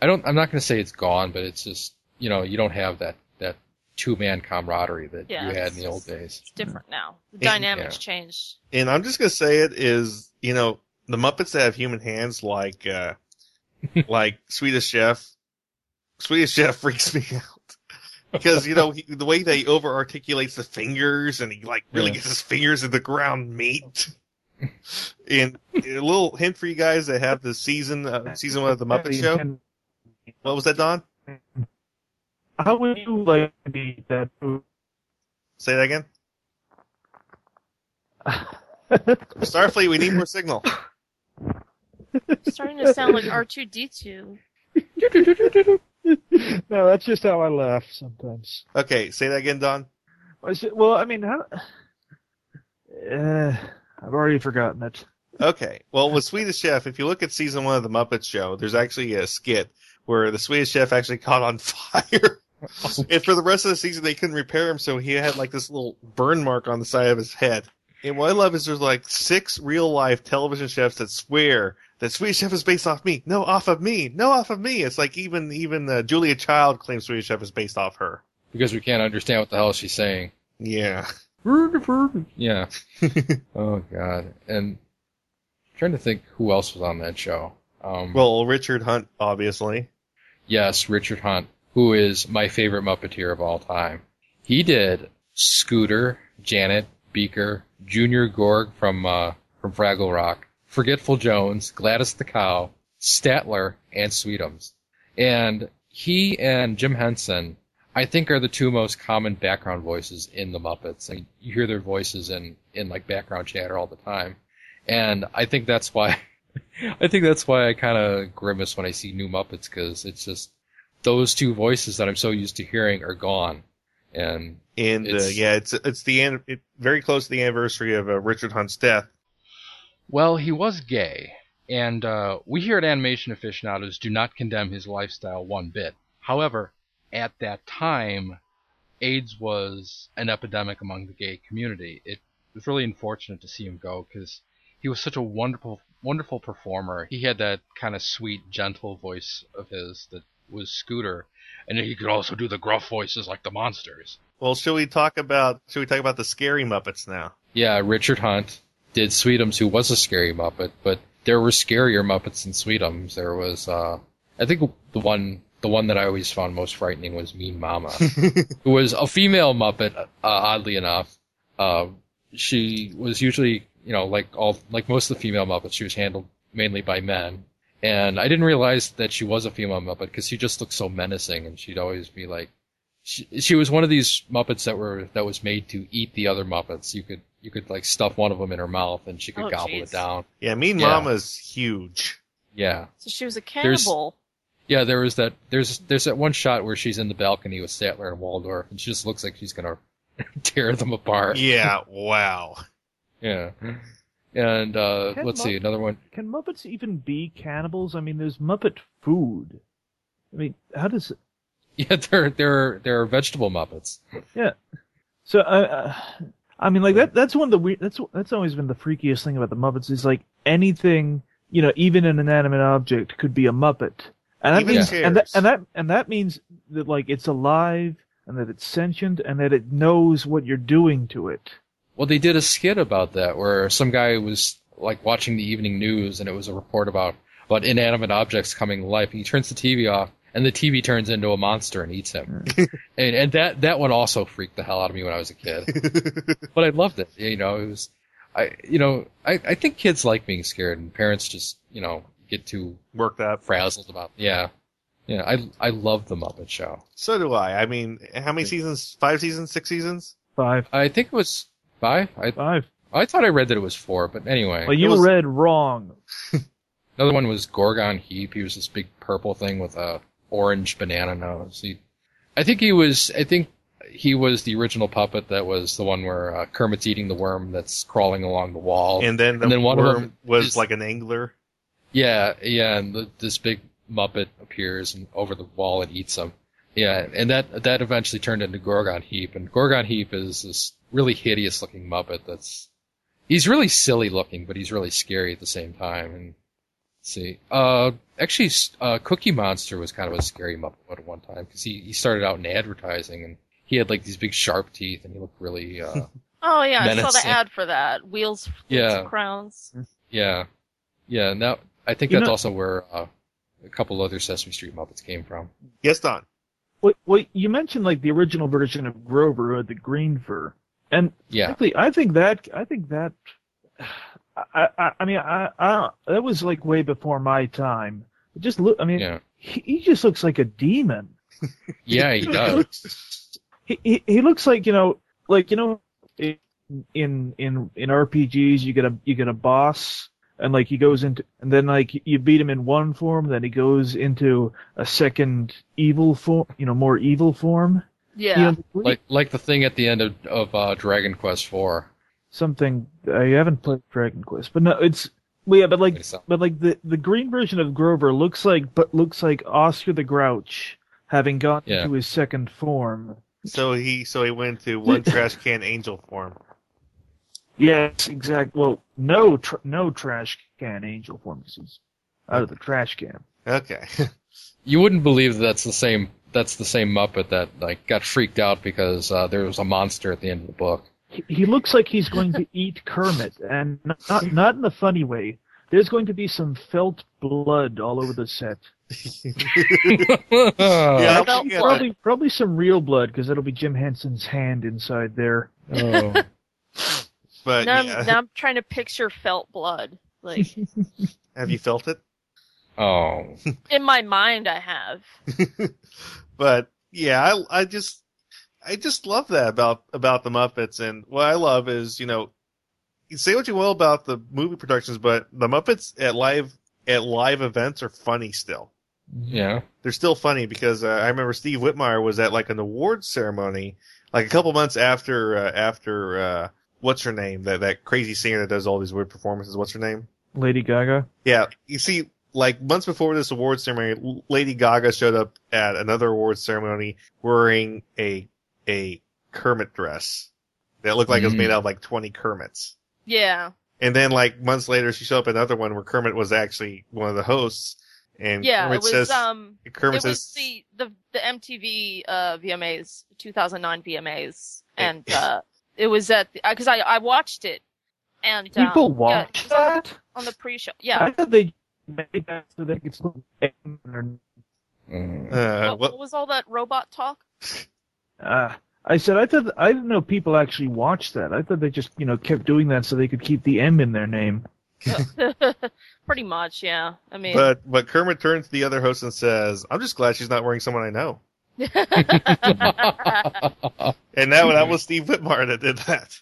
I don't. I'm not going to say it's gone, but it's just you know you don't have that that two man camaraderie that Yeah, you had in the old days. It's different now. The Yeah. dynamics changed. And I'm just gonna say it is, you know, the Muppets that have human hands like uh like Swedish Chef. Swedish Chef freaks me out. Because, you know, he, the way they over articulates the fingers and he like really Yeah. gets his fingers in the ground meat. And a little hint for you guys that have the season uh, season one of the Muppet Show. What was that, Don? How would you like to be that food? Say that again. Starfleet, we need more signal. It's starting to sound like R2D2. no, that's just how I laugh sometimes. Okay, say that again, Don. Well, I mean, how? Uh, I've already forgotten it. Okay. Well, with Swedish Chef, if you look at season one of the Muppet Show, there's actually a skit where the Swedish Chef actually caught on fire. and for the rest of the season, they couldn't repair him, so he had like this little burn mark on the side of his head. And what I love is there's like six real life television chefs that swear that Swedish Chef is based off me. No, off of me. No, off of me. It's like even even uh, Julia Child claims Swedish Chef is based off her. Because we can't understand what the hell she's saying. Yeah. Yeah. oh god. And trying to think who else was on that show. Um, Well, Richard Hunt, obviously. Yes, Richard Hunt, who is my favorite Muppeteer of all time. He did Scooter, Janice, Beaker, Junior Gorg from uh, from Fraggle Rock, Forgetful Jones, Gladys the Cow, Statler, and Sweetums. And he and Jim Henson, I think, are the two most common background voices in the Muppets. And you hear their voices in in like background chatter all the time. And I think that's why I think that's why I kind of grimace when I see new Muppets because it's just those two voices that I'm so used to hearing are gone. And And uh, yeah, it's it's the an- it, very close to the anniversary of uh, Richard Hunt's death. Well, he was gay, and uh, we here at Animation Aficionados do not condemn his lifestyle one bit. However, at that time, AIDS was an epidemic among the gay community. It was really unfortunate to see him go because he was such a wonderful, wonderful performer. He had that kind of sweet, gentle voice of his that was Scooter, and he could also do the gruff voices like the monsters. Well, should we talk about should we talk about the scary Muppets now? yeah, Richard Hunt did Sweetums, who was a scary Muppet, but there were scarier Muppets than Sweetums. There was, uh, I think the one, the one that I always found most frightening was Mean Mama, who was a female Muppet, uh, oddly enough. Uh, she was usually, you know, like all, like most of the female Muppets, she was handled mainly by men. And I didn't realize that she was a female Muppet because she just looked so menacing and she'd always be like, she, she was one of these Muppets that were, that was made to eat the other Muppets. You could, you could like stuff one of them in her mouth and she could Oh, gobble jeez. it down. Yeah, Mean Yeah. Mama's huge. Yeah. So she was a There's- cannibal. Yeah, there was that, there's, there's that one shot where she's in the balcony with Statler and Waldorf and she just looks like she's gonna tear them apart. Yeah, wow. Yeah. And, uh, Can let's Mupp- see, another one. Can Muppets even be cannibals? I mean, there's Muppet food. I mean, how does Yeah, they're, they're, they're vegetable Muppets. Yeah. So I, uh, I mean, like that. That's one of the weird. That's that's always been the freakiest thing about the Muppets is like anything, you know, even an inanimate object could be a Muppet, and that Even means and that and that and that means that like it's alive and that it's sentient and that it knows what you're doing to it. Well, they did a skit about that where some guy was like watching the evening news and it was a report about, about inanimate objects coming to life. And he turns the TV off and the TV turns into a monster and eats him. and, and that, that one also freaked the hell out of me when I was a kid. but I loved it. You know, it was, I, you know, I, I think kids like being scared and parents just, you know, get too worked up, frazzled about, yeah. Yeah, I, I love the Muppet Show. So do I. I mean, how many seasons? Five seasons? Six seasons? Five. I think it was five. I, Five. I thought I read that it was four, but anyway. Well, you read wrong. Another one was Gorgon Heap. He was this big purple thing with a orange banana nose. He, I think he was. I think he was the original puppet that was the one where uh, Kermit's eating the worm that's crawling along the wall. And then the one worm of them was is- like an angler. Yeah, yeah, and the, this big Muppet appears and over the wall and eats him. Yeah, and that that eventually turned into Gorgon Heap, and Gorgon Heap is this really hideous looking Muppet that's he's really silly looking, but he's really scary at the same time. And see, uh, actually, uh, Cookie Monster was kind of a scary Muppet at one time because he he started out in advertising and he had like these big sharp teeth and he looked really uh, Oh yeah, I saw the ad for that. Wheels, Yeah. crowns. yeah, yeah. And that I think You that's know- also where uh, a couple other Sesame Street Muppets came from. Yes, Don. Well, wait, you mentioned like the original version of Grover who had the green fur, and Yeah. frankly, I think that I think that I I, I mean I, I that was like way before my time. It just look, I mean, Yeah. he, he just looks like a demon. Yeah, he does. He, he he looks like you know like you know in in in in RPGs you get a you get a boss and like he goes into and then like you beat him in one form then he goes into a second evil form you know more evil form Yeah. You know, like like the thing at the end of of uh, Dragon Quest Four. something I haven't played Dragon Quest but no it's well, yeah but like but like the the green version of Grover looks like but looks like Oscar the Grouch having gone Yeah. into his second form So he so he went to one trash can angel form. Yes, exactly. Well, no, tr- no trash can angel form. This out of the trash can. Okay. You wouldn't believe that that's the same. That's the same Muppet that like got freaked out because uh, there was a monster at the end of the book. He, he looks like he's going to eat Kermit, and not not in a funny way. There's going to be some felt blood all over the set. Yeah, Probably- I'll probably, probably some real blood because it'll be Jim Henson's hand inside there. Oh. But now, yeah. I'm, now I'm trying to picture felt blood. Like have you felt it? Oh, in my mind, I have. but yeah, I, I just, I just love that about about the Muppets, and what I love is, you know, you say what you will about the movie productions, but the Muppets at live at live events are funny still. yeah. They're still funny because uh, I remember Steve Whitmire was at like an awards ceremony, like a couple months after uh, after uh, what's her name that that crazy singer that does all these weird performances. What's her name? Lady Gaga. Yeah, you see, like months before this award ceremony, Lady Gaga showed up at another award ceremony wearing a a Kermit dress that looked like it was Mm. made out of like twenty Kermits. Yeah. And then like months later, she showed up at another one where Kermit was actually one of the hosts. And Yeah, Kermit it was says, um Kermit it was the, the the MTV uh VMAs 2009 VMAs and uh it was at because I I watched it and um, People yeah, watch it was on the- that? on the pre-show. Yeah. I thought they made that so they could still. uh, what, what was all that robot talk? Uh, I said I thought I didn't know people actually watched that. I thought they just you know kept doing that so they could keep the M in their name. Pretty much, yeah. I mean, but but Kermit turns to the other host and says, "I'm just glad she's not wearing someone I know." And that, that was Steve Whitmire that did that.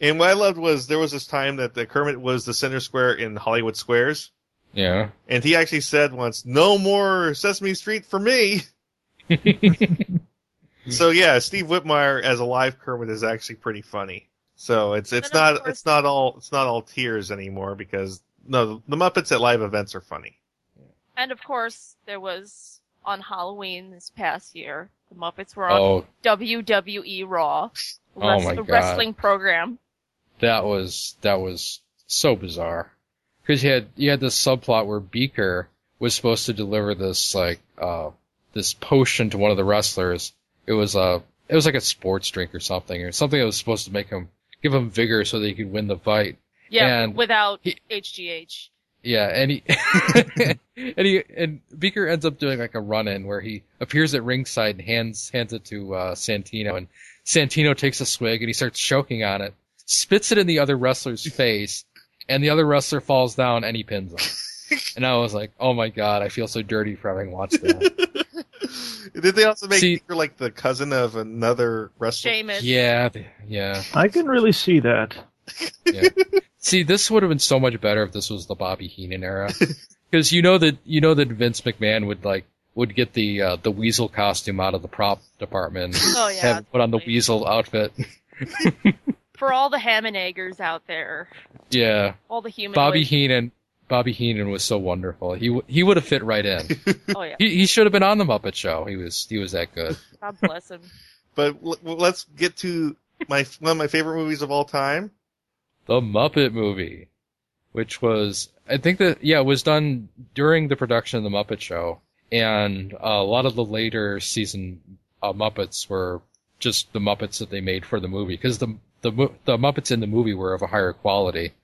And what I loved was there was this time that the Kermit was the center square in Hollywood Squares, Yeah. and he actually said once, "No more Sesame Street for me." so yeah, Steve Whitmire as a live Kermit is actually pretty funny. So it's it's not it's not all it's not all tears anymore because no the Muppets at live events are funny. and of course there was on Halloween this past year. The Muppets were on Oh. WWE Raw, Oh my the God. wrestling program. That was that was so bizarre. Because you had you had this subplot where Beaker was supposed to deliver this like uh this potion to one of the wrestlers. It was a it was like a sports drink or something or something that was supposed to make him give him vigor so that he could win the fight. Yeah, And without HGH. Yeah, and he and he and Beaker ends up doing like a run in where he appears at ringside and hands hands it to uh, Santino, and Santino takes a swig and he starts choking on it, spits it in the other wrestler's face, and the other wrestler falls down and he pins him. and I was like, oh my god, I feel so dirty for having watched that. Did they also make See- Beaker like the cousin of another wrestler? Sheamus. yeah, yeah, I can really see that. yeah. See, this would have been so much better if this was the Bobby Heenan era, because you know that you know that Vince McMahon would like would get the uh, the weasel costume out of the prop department, Oh, yeah, have him put on the weasel outfit. For all the ham and eggers out there, yeah, all the human. Bobby Heenan. Bobby Heenan was so wonderful. He w- he would have fit right in. Oh yeah. he he should have been on the Muppet Show. He was he was that good. God bless him. But l- let's get to my one of my favorite movies of all time. The Muppet Movie, which was I think that yeah it was done during the production of the Muppet Show, and a lot of the later season uh, Muppets were just the Muppets that they made for the movie because the the the Muppets in the movie were of a higher quality.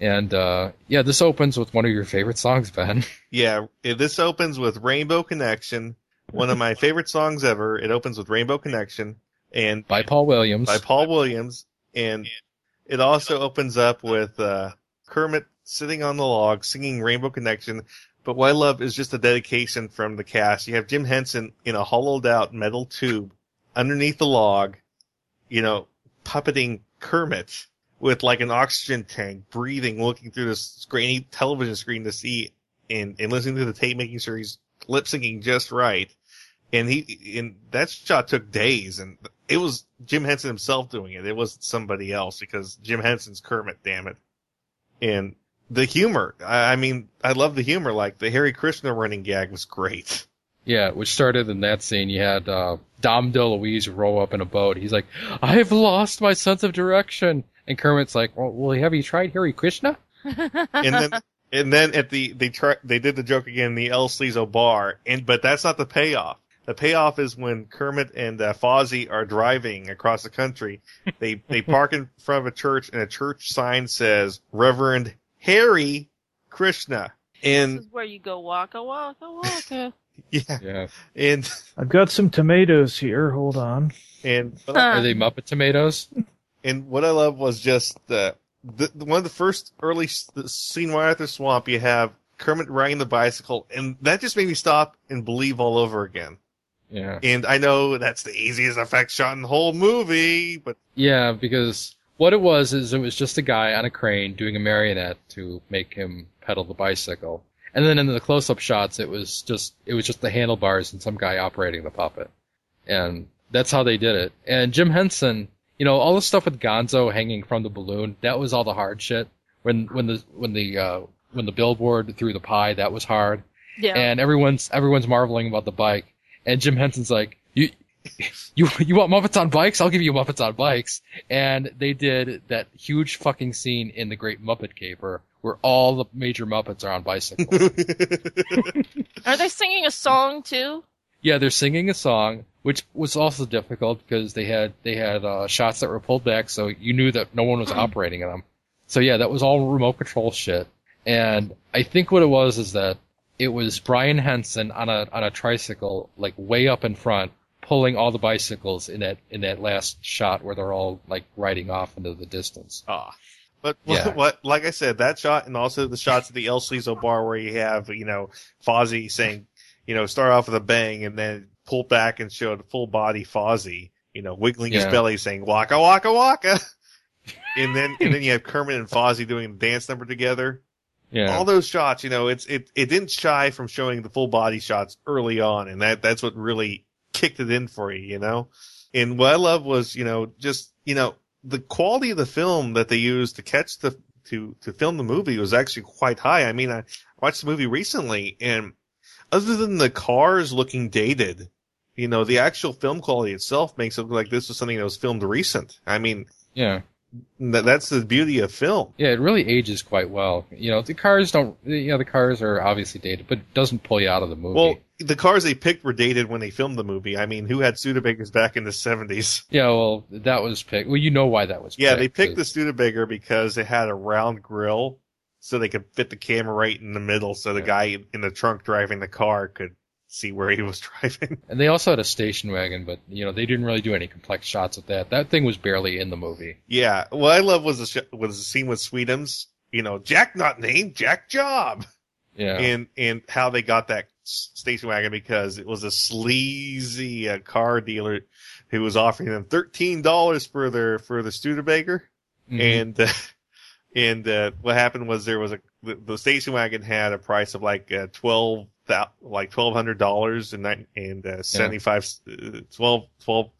And uh yeah, this opens with one of your favorite songs, Ben. Yeah, this opens with Rainbow Connection, one of my favorite songs ever. It opens with Rainbow Connection and by Paul Williams. by Paul Williams, and it also opens up with uh, Kermit sitting on the log singing Rainbow Connection. But what I love is just the dedication from the cast. You have Jim Henson in a hollowed out metal tube underneath the log, you know, puppeting Kermit with like an oxygen tank, breathing, looking through this grainy television screen to see and, and listening to the tape, making sure he's lip syncing just right. And he, and that shot took days and it was Jim Henson himself doing it. It wasn't somebody else because Jim Henson's Kermit, damn it. And the humor, I, I mean, I love the humor. Like the Hare Krishna running gag was great. Yeah, which started in that scene. You had uh, Dom DeLuise row up in a boat. He's like, "I've lost my sense of direction," and Kermit's like, "Well, well have you tried Hare Krishna?" and then and then at the they try they did the joke again in the El Sleazo bar, and but that's not the payoff. The payoff is when Kermit and uh, Fozzie are driving across the country. They they park in front of a church, and a church sign says Reverend Hare Krishna. And This And is where you go waka waka waka. yeah, Yeah. and I've got some tomatoes here. Hold on. and Are they Muppet tomatoes? And what I love was just the, the one of the first early s- the scene right after Swamp. You have Kermit riding the bicycle, and that just made me stop and believe all over again. Yeah. And I know that's the easiest effect shot in the whole movie, but Yeah, because what it was is it was just a guy on a crane doing a marionette to make him pedal the bicycle. And then in the close-up shots, it was just it was just the handlebars and some guy operating the puppet, and that's how they did it. And Jim Henson, you know, all the stuff with Gonzo hanging from the balloon, that was all the hard shit. When when the when the uh, when the billboard threw the pie, that was hard. Yeah. And everyone's everyone's marveling about the bike, and Jim Henson's like, you. You you want Muppets on bikes? I'll give you Muppets on bikes. And they did that huge fucking scene in the Great Muppet Caper where all the major Muppets are on bicycles. Are they singing a song too? yeah, they're singing a song, which was also difficult because they had they had uh, shots that were pulled back, so you knew that no one was operating them. So yeah, that was all remote control shit. And I think what it was is that it was Brian Henson on a on a tricycle, like way up in front, pulling all the bicycles in that in that last shot where they're all like riding off into the distance. Ah. But Yeah. what, what, like I said, that shot and also the shots at the El Sleazo bar where you have, you know, Fozzie saying, you know, start off with a bang and then pull back and show the full body Fozzie, you know, wiggling his belly saying waka waka waka. and then, and then you have Kermit and Fozzie doing a dance number together. Yeah. All those shots, you know, it's, it, it didn't shy from showing the full body shots early on. And that, that's what really kicked it in for you, you know? And what I love was, you know, just, you know, the quality of the film that they used to catch the, to, to film the movie was actually quite high. I mean, I watched the movie recently and other than the cars looking dated, you know, the actual film quality itself makes it look like this was something that was filmed recent. I mean, Yeah. That, that's the beauty of film. Yeah, it really ages quite well. You know, the cars don't. You know, the cars are obviously dated, but it doesn't pull you out of the movie. Well, the cars they picked were dated when they filmed the movie. I mean, who had Studebakers back in the 70s? yeah, well, that was picked. Well, you know why that was. Picked. Yeah, they picked, picked the Studebaker because it had a round grill, so they could fit the camera right in the middle, so the guy in the trunk driving the car could see where he was driving. And they also had a station wagon, but you know they didn't really do any complex shots with that. That thing was barely in the movie. yeah, what I love was the sh- was the scene with Sweetums. You know, Jack not named Jack Job, Yeah. and and how they got that station wagon because it was a sleazy uh, car dealer who was offering them thirteen dollars for their for the Studebaker. Mhm. and uh, and uh, what happened was there was a the, the station wagon had a price of like uh, twelve thou- like twelve hundred dollars and and uh, seventy five uh, twelve twelve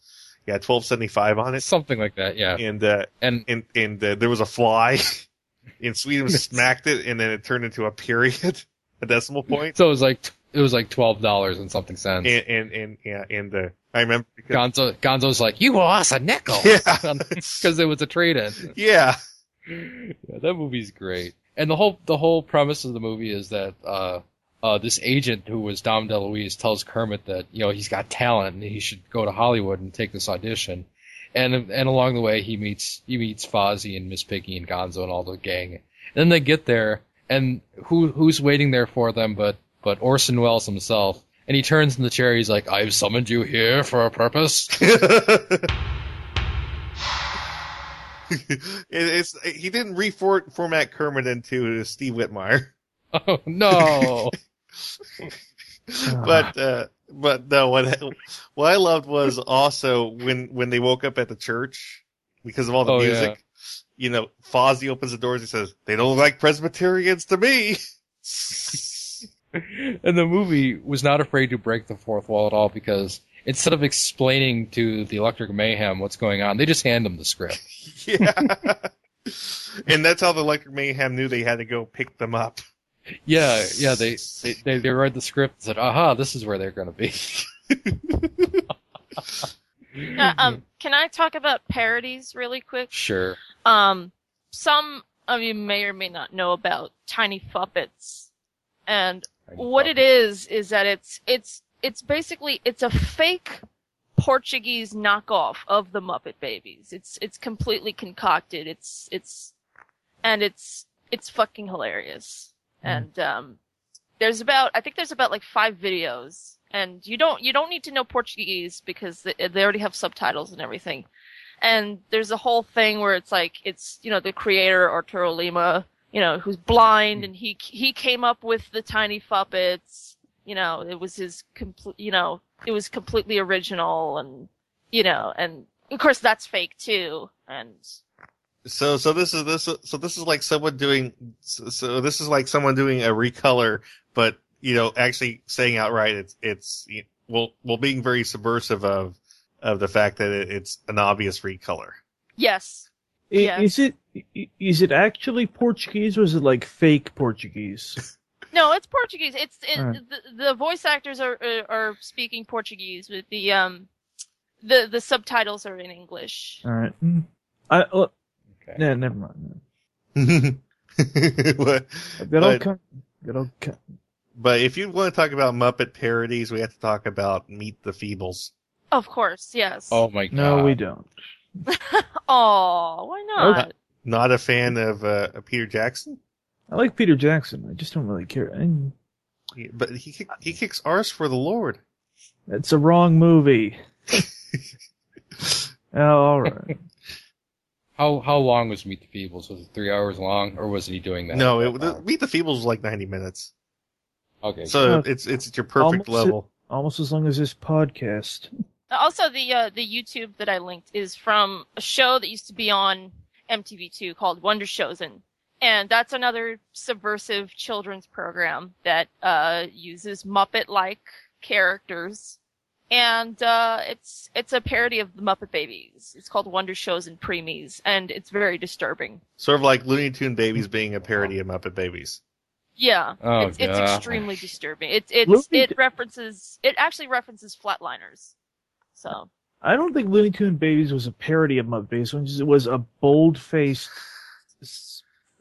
yeah twelve seventy five on it something like that. Yeah, and uh, and and and uh, there was a fly and Sweden smacked it and then it turned into a period a decimal point So it was like it was like twelve dollars and something cents. and and and yeah and uh, I remember because Gonzo Gonzo's like, you owe us a nickel. Yeah. because it was a trade in. yeah Yeah, that movie's great. And the whole the whole premise of the movie is that uh uh this agent who was Dom DeLuise tells Kermit that, you know, he's got talent and he should go to Hollywood and take this audition. And and along the way he meets he meets Fozzie and Miss Piggy and Gonzo and all the gang. And then they get there and who who's waiting there for them but but Orson Welles himself. And he turns in the chair, he's like, I've summoned you here for a purpose. it, it's he didn't reformat Kermit into Steve Whitmire. Oh no. But uh but no what what I loved was also when when they woke up at the church because of all the Oh, music. yeah. You know, Fozzie opens the doors and says, "They don't look like Presbyterians to me." and the movie was not afraid to break the fourth wall at all because instead of explaining to the Electric Mayhem what's going on, they just hand them the script. yeah. and that's how the Electric Mayhem knew they had to go pick them up. Yeah, yeah, they they they, they read the script and said, "Aha, this is where they're going to be." Uh, um, can I talk about parodies really quick? sure. Um, some of you may or may not know about Tiny Fuppets, and what it is is that it's it's it's basically it's a fake Portuguese knockoff of the Muppet Babies. It's it's completely concocted. It's it's and it's it's fucking hilarious. And um, there's about I think there's about like five videos, and you don't you don't need to know Portuguese because they, they already have subtitles and everything. and there's a whole thing where it's like it's you know the creator Arturo Lima, you know, who's blind and he he came up with the tiny puppets. You know, it was his complete. You know, it was completely original, and you know, and of course that's fake too. And So so this is this so this is like someone doing so, so this is like someone doing a recolor, but you know actually saying outright it's it's well well being very subversive of of the fact that it, it's an obvious recolor. yes, I- Yes. Is it i- is it actually Portuguese or is it like fake Portuguese? no, it's Portuguese. It's it, Alright. the, the voice actors are are- are speaking Portuguese with the um the the subtitles are in English. All right. Mm. I uh, yeah, never mind. But- I've got all but- kind. Got all. But if you want to talk about Muppet parodies, we have to talk about Meet the Feebles. Of course, yes. Oh my god. No, we don't. Oh, why not? Not a fan of uh, Peter Jackson, I like Peter Jackson. I just don't really care. I, He- but he he kicks arse for the Lord. it's a wrong movie. oh, all right. How how long was Meet the Feebles? Was it three hours long, or was he doing that? No, it, the, Meet the Feebles was like ninety minutes, Okay. so Uh, it's it's your perfect almost, level. Almost as long as this podcast. Also, the uh, the YouTube that I linked is from a show that used to be on MTV2 called Wonder Showzen, and that's another subversive children's program that uh, uses Muppet-like characters, and uh, it's it's a parody of the Muppet Babies. It's called Wonder Showzen Preemies, and it's very disturbing. Sort of like Looney Tune Babies being a parody of Muppet Babies. Yeah, Oh, it's, it's extremely disturbing. It it's it references it actually references Flatliners. So I don't think Looney Tune Babies was a parody of Muppet Babies. It was a bold-faced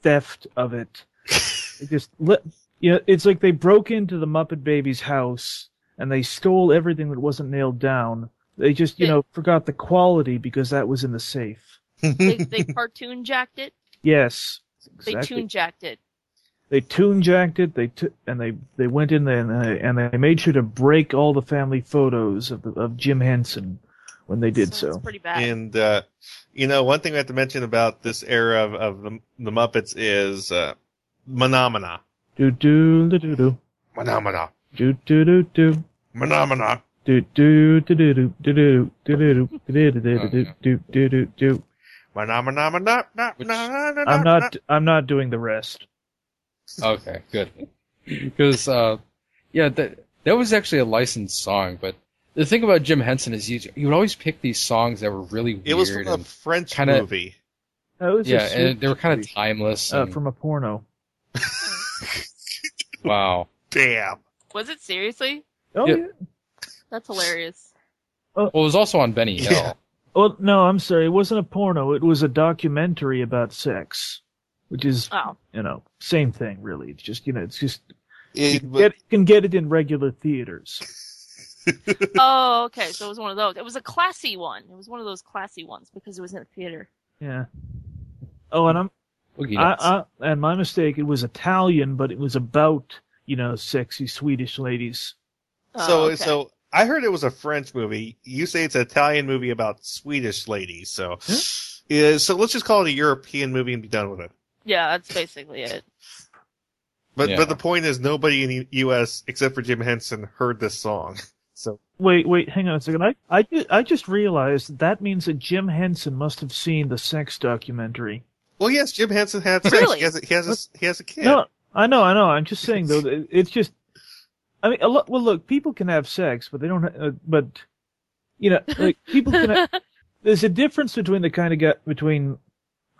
theft of it. it just you know, it's like they broke into the Muppet Babies house and they stole everything that wasn't nailed down. They just, you know, forgot the quality because that was in the safe. they they cartoon jacked it. Yes, Exactly. They exactly. tune jacked it. They tune jacked it. They took and they they went in there and they, and they made sure to break all the family photos of the, of Jim Henson when they did so. It's pretty bad. And uh, you know, one thing we have to mention about this era of, of the, the Muppets is uh, Phenomena. Do do do do do Phenomena. Do do do do. Phenomena. Do do do do do do do do do do do do do do do do. Phenomena. I'm not. I'm not doing the rest. Okay, good. Because uh, yeah, that that was actually a licensed song. But the thing about Jim Henson is he he would always pick these songs that were really weird. It was from a and French kinda- movie. That was a yeah, sweet and they were kind of movie. timeless. Uh, and- from a porno. wow. Damn. Was it seriously? Oh Yeah. yeah. That's hilarious. Oh. Well, it was also on Benny Hill. Well, no, I'm sorry. It wasn't a porno. It was a documentary about sex, which is, Oh. you know, same thing really. It's just, you know, it's just you can, but- get, you can get it in regular theaters. oh, okay. So it was one of those. It was a classy one. It was one of those classy ones because it was in a theater. Yeah. Oh, and I'm Boogie I, I, and my mistake. It was Italian, but it was about you know sexy Swedish ladies. Oh, so okay. so I heard it was a French movie. You say it's an Italian movie about Swedish ladies. So yeah, so let's just call it a European movie and be done with it. Yeah, that's basically it. But Yeah. but the point is nobody in the U.S. except for Jim Henson heard this song. So Wait, wait, hang on a second. I I, I just realized that, that means that Jim Henson must have seen the sex documentary. well, yes, Jim Henson had sex. Really? He has a, he has a, he has a kid. No, I know, I know. I'm just saying though. It's just. I mean, a lot. well, look, people can have sex, but they don't. Uh, but you know, like people can. ha- there's a difference between the kind of guy between.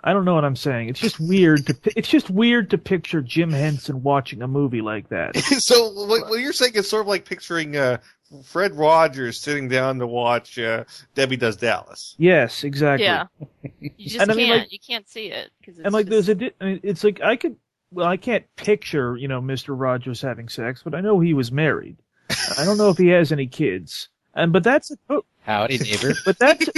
I don't know what I'm saying. It's just weird to. It's just weird to picture Jim Henson watching a movie like that. so what, what you're saying is sort of like picturing uh, Fred Rogers sitting down to watch uh, Debbie Does Dallas. Yes, exactly. Yeah. You just And can't. mean, like- you can't see it because and like there's a di- I mean, it's like I could well I can't picture you know Mr. Rogers having sex, but I know he was married. I don't know if he has any kids. And but that's a to- Howdy, neighbor. but that's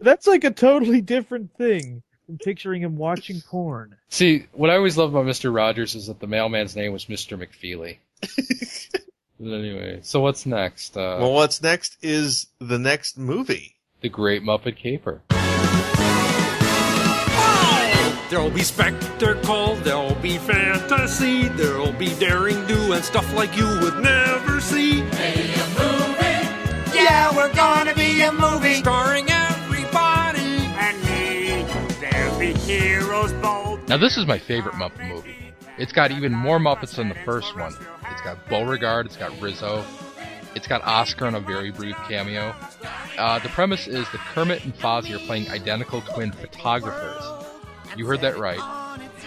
that's like a totally different thing from picturing him watching porn. See, what I always loved about Mr. Rogers is that the mailman's name was Mr. McFeely. But anyway, so what's next? Uh, Well, what's next is the next movie. The Great Muppet Caper. There'll be spectacle, there'll be fantasy, there'll be daring do and stuff like you would never see. Yeah, we're gonna be a movie. Starring everybody. And me, there'll be heroes bold. Now this is my favorite Muppet movie. It's got even more Muppets than the first one. It's got Beauregard, it's got Rizzo, it's got Oscar in a very brief cameo. Uh, the premise is that Kermit and Fozzie are playing identical twin photographers. You heard that right.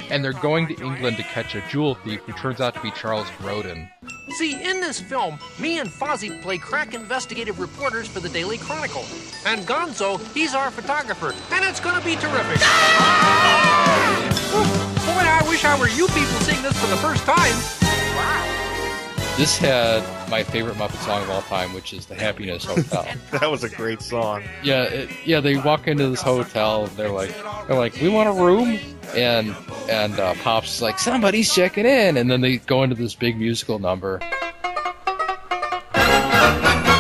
And they're going to England to catch a jewel thief who turns out to be Charles Grodin. See, in this film, me and Fozzie play crack investigative reporters for the Daily Chronicle. And Gonzo, he's our photographer, and it's gonna be terrific. Ah! Boy, I wish I were you people seeing this for the first time. This had my favorite Muppet song of all time, which is the Happiness Hotel. that was a great song. Yeah, it, yeah. They walk into this hotel. And they're like, they're like, we want a room, and and uh, Pop's like, somebody's checking in, and then they go into this big musical number.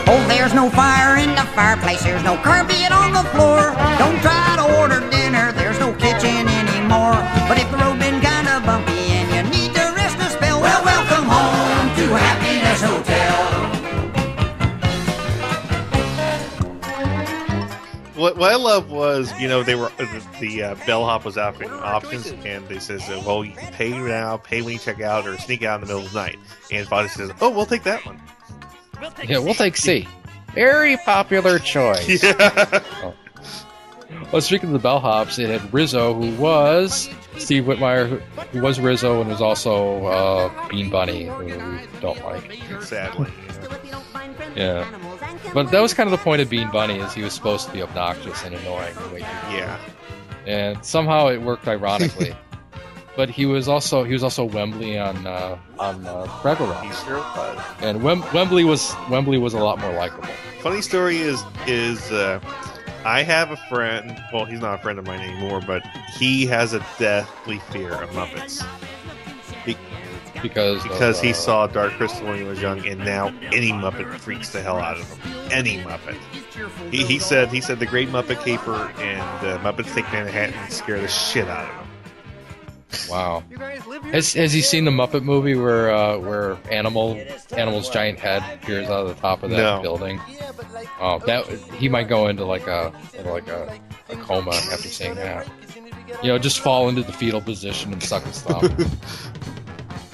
Oh, there's no fire in the fireplace. There's no carpet on the floor. Don't try to order What, what I love was, you know, they were the, the uh, bellhop was offering options, and they says, uh, "Well, you can pay now, pay when you check out, or sneak out in the middle of the night." And Fozzie says, "Oh, we'll take that one." Yeah, we'll take C. Very popular choice. Yeah. Oh. Well, speaking of the bellhops, it had Rizzo, who was Steve Whitmire, who, who was Rizzo and was also uh, Bean Bunny, who we don't like. Sadly. Yeah. But that was kind of the point of Bean Bunny, is he was supposed to be obnoxious and annoying. the way he- Yeah. And somehow it worked ironically. but he was also he was also Wembley on uh, on uh, Fraggle Rock. He sure was. And Wem- Wembley was Wembley was a lot more likable. Funny story is is uh, I have a friend. Well, he's not a friend of mine anymore, but he has a deathly fear of Muppets. Be- Because of, because he uh, saw Dark Crystal when he was young, and now any Muppet freaks the hell out of him. Any Muppet. He, he said he said the Great Muppet Caper and uh, Muppets Take Manhattan scare the shit out of him. Wow. Has has he seen the Muppet movie where uh, where animal animal's giant head appears out of the top of that No. building? Oh, that he might go into like a into like a, a coma after seeing that. You know, just fall into the fetal position and suck his thumb.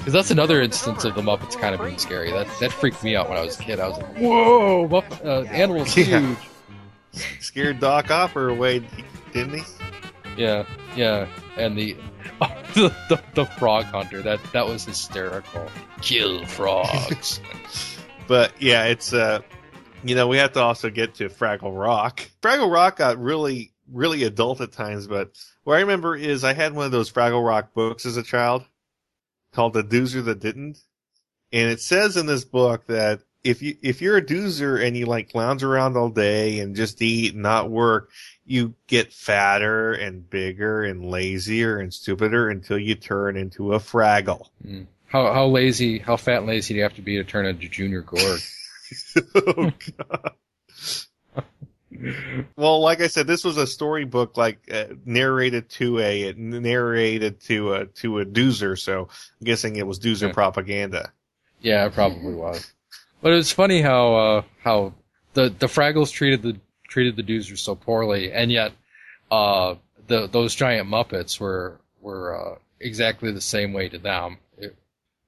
Because that's another instance of the Muppets kind of being scary. That that freaked me out when I was a kid. I was like, "Whoa, Mupp- uh, animal's Yeah. huge." Scared Doc Hopper away, didn't he? Yeah, yeah, and the the, the the frog hunter that that was hysterical. Kill frogs. But yeah, it's uh, you know, we have to also get to Fraggle Rock. Fraggle Rock got really, really adult at times, but what I remember is I had one of those Fraggle Rock books as a child called The Doozer That Didn't, and it says in this book that if you if you're a doozer and you like lounge around all day and just eat and not work, you get fatter and bigger and lazier and stupider until you turn into a Fraggle. Mm. How how lazy, how fat and lazy do you have to be to turn into Junior Gorg? oh god. Well, like I said, this was a storybook, like uh, narrated to a narrated to a to a doozer. So I'm guessing it was doozer Yeah. propaganda. Yeah, it probably was. But it's funny how uh, how the the Fraggles treated the treated the Doozers so poorly, and yet uh, the those giant Muppets were were uh, exactly the same way to them. It-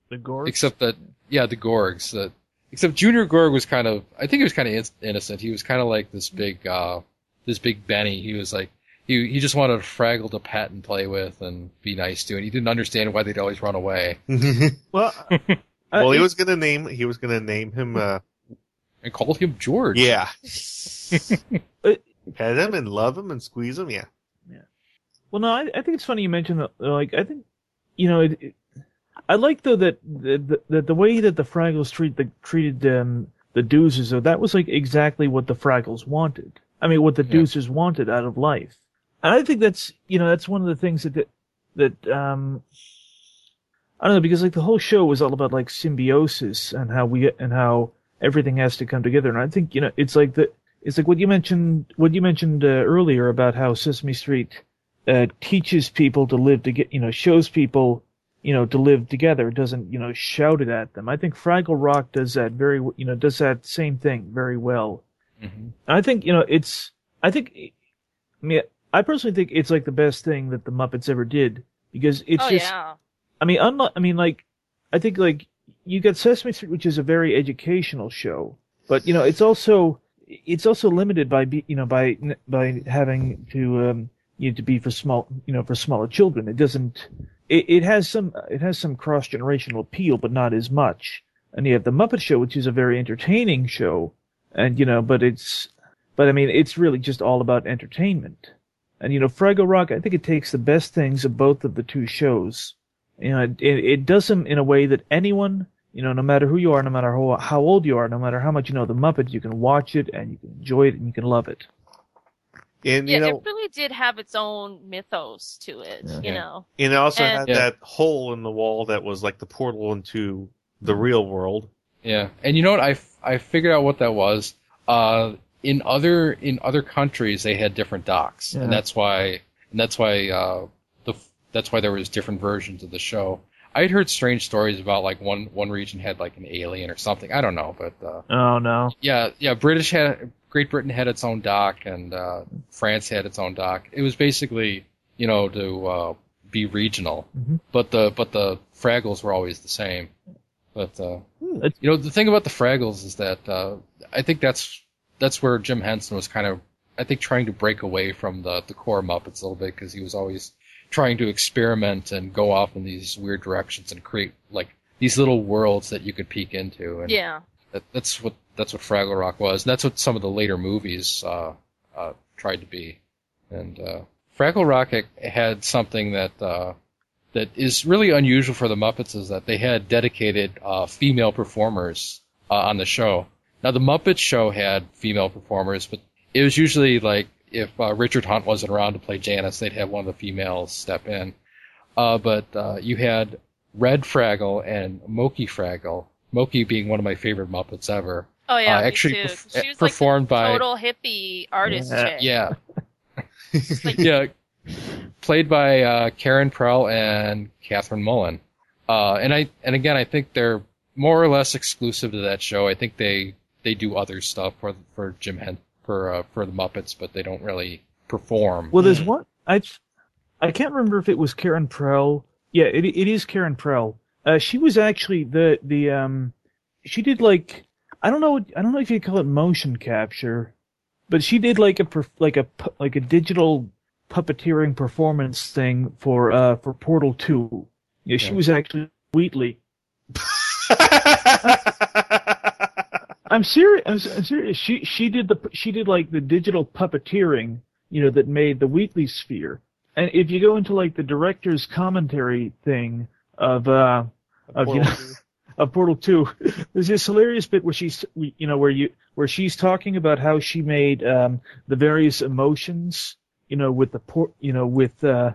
The Gorg. except that yeah, the Gorgs. That except Junior Gorg was kind of I think he was kind of in- innocent. He was kind of like this big uh, this big Benny. He was like. He, he just wanted a Fraggle to pet and play with and be nice to, and he didn't understand why they'd always run away. Well, well, he was gonna name he was gonna name him. Uh, and call him George. yeah, pet him and love him and squeeze him. Yeah, Well, no, I, I think it's funny you mentioned that. Like, I think, you know, it, it, I like though that the, the the way that the Fraggles treat the treated um, the Doozers, though, that was like exactly what the Fraggles wanted. I mean, what the Doozers wanted out of life, and I think that's you know that's one of the things that that, that um. I don't know because like the whole show was all about like symbiosis and how we and how everything has to come together, and I think you know it's like the it's like what you mentioned what you mentioned uh, earlier about how Sesame Street uh, teaches people to live to get you know shows people you know to live together it doesn't you know shout it at them. I think Fraggle Rock does that very you know does that same thing very well. Mhm. I think you know it's I think I mean I personally think it's like the best thing that the Muppets ever did because it's oh just yeah. I mean, unlike, I mean, like, I think like you got Sesame Street, which is a very educational show, but you know, it's also it's also limited by be, you know by by having to um you know, to be for small you know for smaller children. It doesn't. It, it has some it has some cross generational appeal, but not as much. And you have the Muppet Show, which is a very entertaining show, and you know, but it's but I mean, it's really just all about entertainment. And you know, Fraggle Rock, I think it takes the best things of both of the two shows. You know, it, it does them in a way that anyone, you know, no matter who you are, no matter how, how old you are, no matter how much you know the Muppet, you can watch it and you can enjoy it and you can love it. And yeah, you know, it really did have its own mythos to it, you know. and it also And- had Yeah. that hole in the wall that was like the portal into the real world. Yeah, and you know what? I, I figured out what that was. Uh, in other in other countries, they had different docks, Yeah. and that's why and that's why uh, the that's why there was different versions of the show. I had heard strange stories about like one one region had like an alien or something. I don't know, but uh, Oh no. yeah, yeah. British had Great Britain had its own dock, and uh, France had its own dock. It was basically you know to uh, be regional, Mhm. but the but the Fraggles were always the same. But uh, It's- you know the thing about the Fraggles is that uh, I think that's that's where Jim Henson was kind of I think trying to break away from the the core Muppets a little bit because he was always trying to experiment and go off in these weird directions and create like these little worlds that you could peek into. And Yeah. that, that's what that's what Fraggle Rock was, and that's what some of the later movies uh, uh, tried to be. And uh, Fraggle Rock had something that uh, that is really unusual for the Muppets is that they had dedicated uh, female performers uh, on the show. Now the Muppet Show had female performers, but it was usually like if uh, Richard Hunt wasn't around to play Janice, they'd have one of the females step in. Uh, but uh, you had Red Fraggle and Mokey Fraggle. Mokey being one of my favorite Muppets ever. Oh yeah, uh, me actually too. perf- she was performed like the by total hippie artist yeah, chick. yeah, yeah, played by uh, Karen Prell and Kathryn Mullen. Uh, and I and again, I think they're more or less exclusive to that show. I think they they do other stuff for for Jim Hen for uh, for the Muppets, but they don't really perform. Well, there's one I I can't remember if it was Karen Prell. Yeah, it it is Karen Prell. Uh, she was actually the the um she did like I don't know I don't know if you call it motion capture, but she did like a perf- like a like a digital puppeteering performance thing for uh for Portal 2. Yeah, she Yeah. was actually Wheatley. I'm serious. I'm, serious. She she did the she did like the digital puppeteering, you know, that made the Wheatley sphere. And if you go into like the director's commentary thing of uh of you Portal know of Portal Two, there's this hilarious bit where she's you know where you where she's talking about how she made um the various emotions, you know, with the port, you know, with uh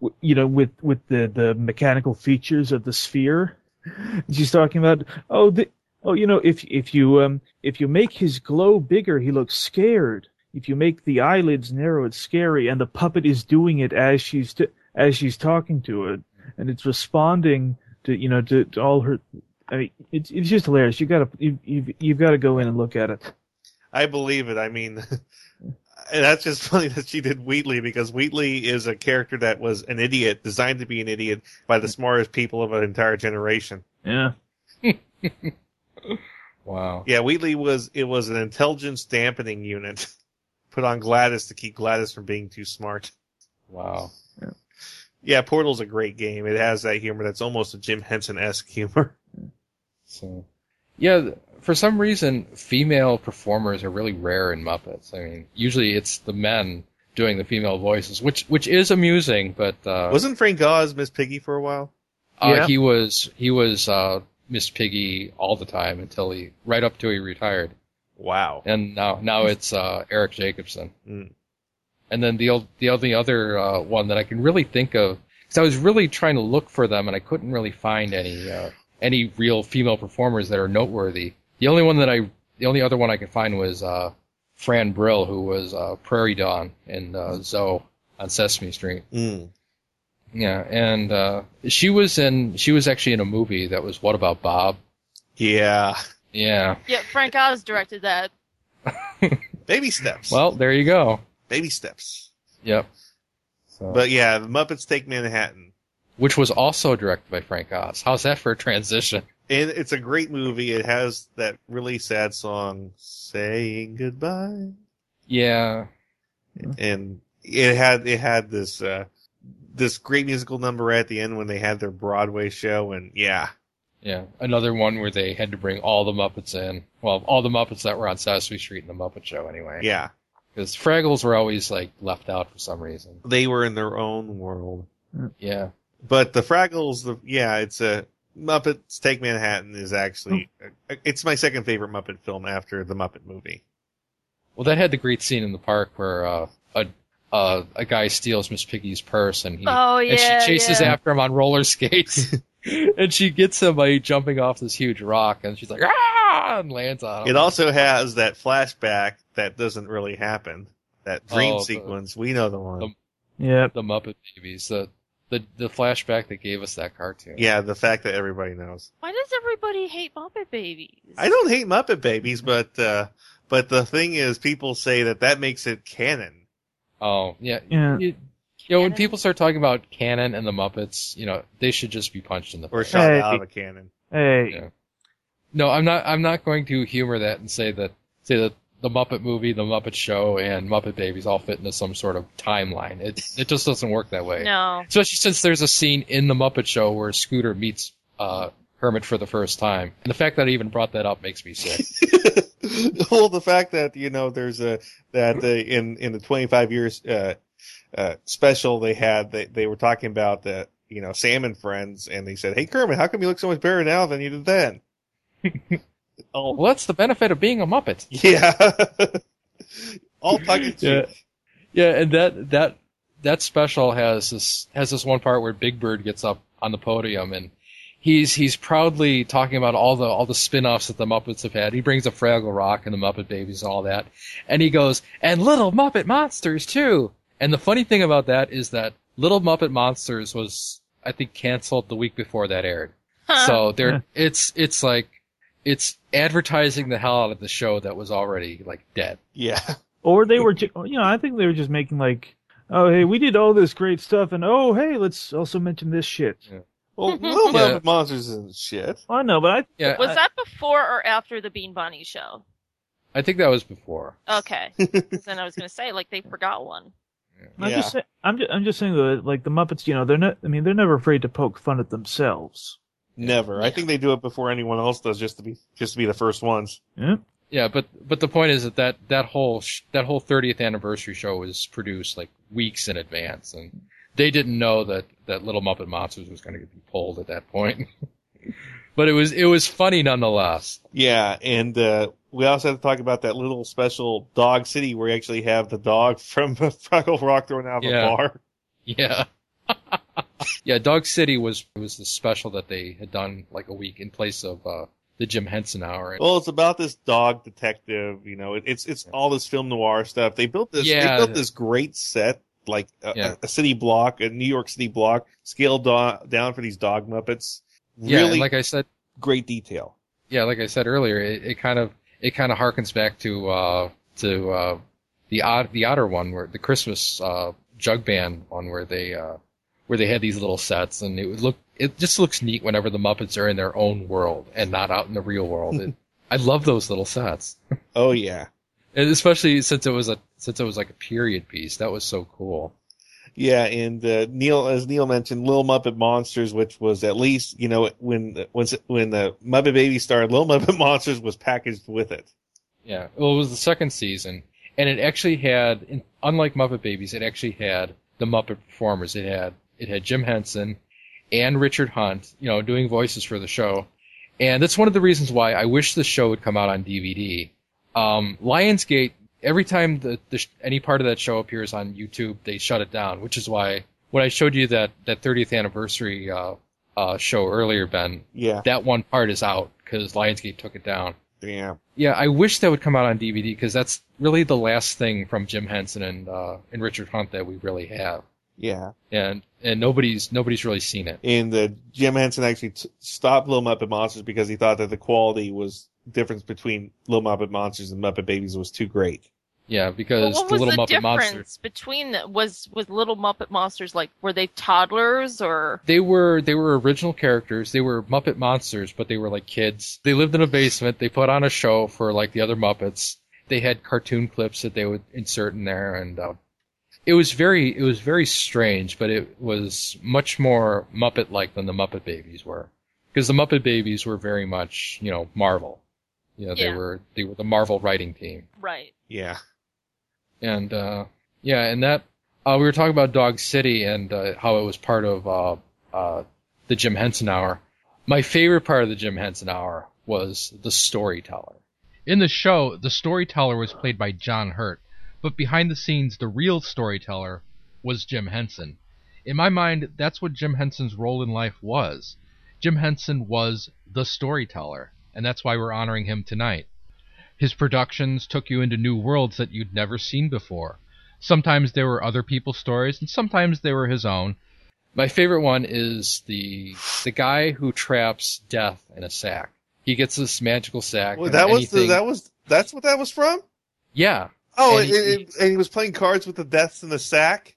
w- you know with with the the mechanical features of the sphere. And she's talking about oh the Oh, you know, if if you um if you make his glow bigger, he looks scared. If you make the eyelids narrow, it's scary, and the puppet is doing it as she's t- as she's talking to it, and it's responding to you know to, to all her. I mean, it's it's just hilarious. You gotta you you've, you've got to go in and look at it. I believe it. I mean, and that's just funny that she did Wheatley because Wheatley is a character that was an idiot, designed to be an idiot by the smartest people of an entire generation. Yeah. Wow. Yeah, Wheatley was it was an intelligence dampening unit put on GLaDOS to keep GLaDOS from being too smart. Wow. Yeah, yeah Portal's a great game. It has that humor that's almost a Jim Henson esque humor. So, yeah, for some reason, female performers are really rare in Muppets. I mean, usually it's the men doing the female voices, which which is amusing, but uh, Wasn't Frank Oz Miss Piggy for a while? uh, Yeah. he was he was uh, Miss Piggy all the time until he right up to he retired, Wow. and now now it's uh, Eric Jacobson. Mm. And then the old, the only other uh, one that I can really think of, because I was really trying to look for them and I couldn't really find any uh, any real female performers that are noteworthy. The only one that I, the only other one I could find was uh, Fran Brill, who was uh, Prairie Dawn in uh, Zoe on Sesame Street. Mm. Yeah, and uh, she was in she was actually in a movie that was What About Bob? Yeah. Yeah. Yeah, Frank Oz directed that. Baby steps. Well, there you go. Baby steps. Yep. So, But yeah, the Muppets Take Manhattan. which was also directed by Frank Oz. How's that for a transition? And it's a great movie. It has that really sad song, Saying Goodbye. Yeah. And it had, it had this, uh, this great musical number at the end when they had their Broadway show and yeah. Yeah. Another one where they had to bring all the Muppets in. Well, all the Muppets that were on Sesame Street in the Muppet Show anyway. Yeah. Because Fraggles were always like left out for some reason. They were in their own world. Yeah. But the Fraggles, the, yeah, it's a, Muppets Take Manhattan is actually, it's my second favorite Muppet film after the Muppet movie. Well, that had the great scene in the park where uh, a uh, a guy steals Miss Piggy's purse and he Oh, and she chases yeah. after him on roller skates. and she gets him by jumping off this huge rock and she's like ah and lands on him. It also has that flashback that doesn't really happen. That dream Oh, the- sequence. We know the one. Yeah. the Muppet Babies, the the the flashback that gave us that cartoon. yeah, the fact that everybody knows. Why does everybody hate Muppet Babies? I don't hate Muppet Babies, but uh but the thing is, people say that that makes it canon. Oh yeah. Yeah. You, you know, when people start talking about canon and the Muppets, you know, they should just be punched in the face. Or face. shot Hey. out of a cannon. Hey. Yeah. No, I'm not. I'm not going to humor that and say that say that the Muppet movie, the Muppet Show, and Muppet Babies all fit into some sort of timeline. It it just doesn't work that way. No. Especially since there's a scene in the Muppet Show where Scooter meets uh, Hermit for the first time, and the fact that I even brought that up makes me sick. well, the fact that you know there's a that uh, in in the 25 years uh, uh, special they had they they were talking about the you know Sam and Friends, and they said, "Hey Kermit, how come you look so much better now than you did then?" oh, well, that's the benefit of being a Muppet. yeah. All tongue. Yeah. Yeah, and that that that special has this has this one part where Big Bird gets up on the podium and he's he's proudly talking about all the all the spin-offs that the Muppets have had. He brings up Fraggle Rock and the Muppet Babies and all that. And he goes, "And Little Muppet Monsters too." And the funny thing about that is that Little Muppet Monsters was I think canceled the week before that aired. So there it's it's like it's advertising the hell out of the show that was already like dead. Yeah. Or they were, ju- you know, I think they were just making like, oh hey, we did all this great stuff, and oh hey, let's also mention this shit. Well, Little Yeah. Muppet Monsters isn't shit. I know, but I Yeah, Was I, that before or after the Bean Bunny show? I think that was before. Okay, then I was gonna say like they forgot one. I'm just saying, I'm just, I'm just saying that like the Muppets, you know, they're not. I mean, they're never afraid to poke fun at themselves. Never. I think they do it before anyone else does, just to be just to be the first ones. Yeah. Yeah, but but the point is that that, that whole sh- that whole 30th anniversary show was produced like weeks in advance, and they didn't know that that Little Muppet Monsters was going to be pulled at that point. but it was it was funny nonetheless. Yeah, and uh, we also have to talk about that little special Dog City where you actually have the dog from Fraggle Rock thrown out of Yeah. a bar. Yeah. yeah, Dog City was was the special that they had done like a week in place of uh, the Jim Henson Hour. Well, it's about this dog detective. You know, it, it's it's all this film noir stuff. They built this. Yeah. They built this great set, like a, Yeah. a, city block, a New York City block, scaled do- down for these dog muppets. yeah, Really like I said, great detail. yeah, like I said earlier, it, it kind of it kind of harkens back to uh, to uh, the odd the otter one where the Christmas uh, jug band one where they uh, where they had these little sets and it would look it just looks neat whenever the Muppets are in their own world and not out in the real world. It, I love those little sets, Oh yeah, and especially since it was a since it was like a period piece. That was so cool. yeah. And uh, Neil, as Neil mentioned, Little Muppet Monsters, which was at least you know when when when the Muppet Baby started, Little Muppet Monsters was packaged with it. Yeah, well, it was the second season, and it actually had, in- unlike Muppet Babies, it actually had the Muppet performers. It had it had Jim Henson and Richard Hunt, you know, doing voices for the show, and that's one of the reasons why I wish the show would come out on DVD. Um, Lionsgate, every time the, the sh- any part of that show appears on YouTube, they shut it down, which is why when I showed you that that 30th anniversary uh, uh, show earlier, Ben, Yeah, that one part is out because Lionsgate took it down. Yeah. Yeah, I wish that would come out on DVD because that's really the last thing from Jim Henson and uh, and Richard Hunt that we really have. Yeah. And and nobody's nobody's really seen it. And uh, Jim Henson actually t- stopped Little Muppet Monsters because he thought that the quality was difference between Little Muppet Monsters and Muppet Babies was too great. Yeah, because what the was Little the Muppet difference between the, was was Little Muppet Monsters like were they toddlers or they were they were original characters. They were Muppet monsters, but they were like kids. They lived in a basement. They put on a show for like the other Muppets. They had cartoon clips that they would insert in there, and uh, it was very it was very strange. But it was much more Muppet like than the Muppet Babies were, because the Muppet Babies were very much you know Marvel. You know, they Yeah. were they were the Marvel writing team. right? Yeah. and uh, yeah, and that uh, we were talking about Dog City and uh, how it was part of uh, uh, the Jim Henson Hour. My favorite part of the Jim Henson Hour was the storyteller. In the show, the storyteller was played by John Hurt, but behind the scenes, the real storyteller was Jim Henson. In my mind, that's what Jim Henson's role in life was. Jim Henson was the storyteller, and that's why we're honoring him tonight. His productions took you into new worlds that you'd never seen before. Sometimes they were other people's stories, and sometimes they were his own. My favorite one is the the guy who traps death in a sack. He gets this magical sack. Well, that was the, that was that's what that was from. yeah. Oh, And he- and he was playing cards with the deaths in the sack.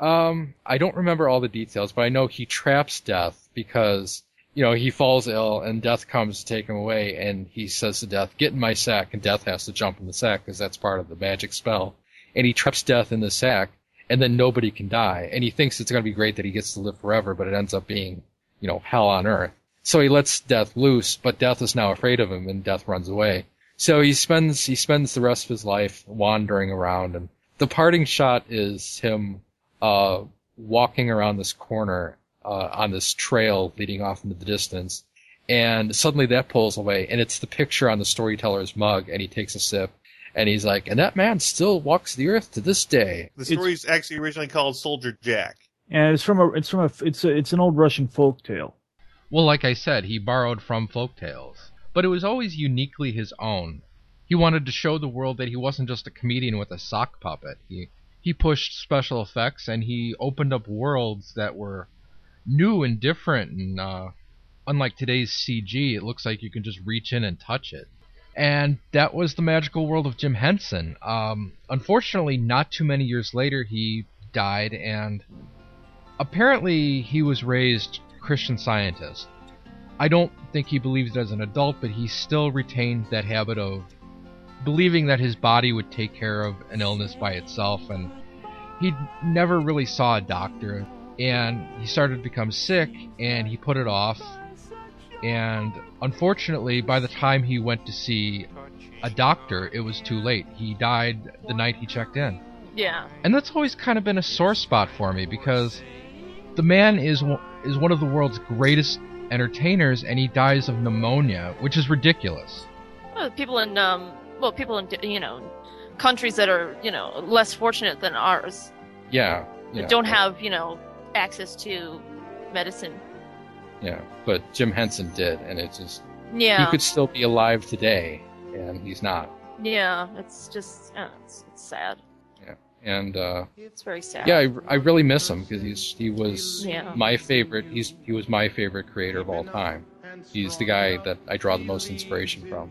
Um, I don't remember all the details, but I know he traps Death because, you know, he falls ill and Death comes to take him away and he says to Death, get in my sack, and Death has to jump in the sack because that's part of the magic spell. And he traps Death in the sack and then nobody can die. And he thinks it's going to be great that he gets to live forever, but it ends up being, you know, hell on earth. So he lets Death loose, but Death is now afraid of him and Death runs away. So he spends, he spends the rest of his life wandering around and the parting shot is him uh, walking around this corner uh, on this trail leading off into the distance, and suddenly that pulls away, and it's the picture on the storyteller's mug, and he takes a sip, and he's like, "And that man still walks the earth to this day." The story's actually originally called Soldier Jack. And it's from a it's from a it's a, it's an old Russian folk tale. Well, like I said, he borrowed from folk tales, but it was always uniquely his own. He wanted to show the world that he wasn't just a comedian with a sock puppet. He he pushed special effects and he opened up worlds that were new and different and uh, unlike today's CG, it looks like you can just reach in and touch it. And that was the magical world of Jim Henson. Um, unfortunately, not too many years later, he died, and apparently he was raised Christian Scientist. I don't think he believed it as an adult, but he still retained that habit of believing that his body would take care of an illness by itself, and he never really saw a doctor. And he started to become sick, and he put it off. And unfortunately, by the time he went to see a doctor, it was too late. He died the night he checked in. Yeah. And that's always kind of been a sore spot for me because the man is one- is one of the world's greatest entertainers, and he dies of pneumonia, which is ridiculous. Well, people in um, well, people in you know, countries that are you know less fortunate than ours Yeah, yeah, don't have you know access to medicine. yeah. But Jim Henson did, and it's just Yeah. he could still be alive today, and he's not. Yeah, it's just uh, it's, it's sad. Yeah, and uh, It's very sad. yeah, I, I really miss him because he's he was Yeah. my favorite. He's he was my favorite creator of all time. He's the guy that I draw the most inspiration from.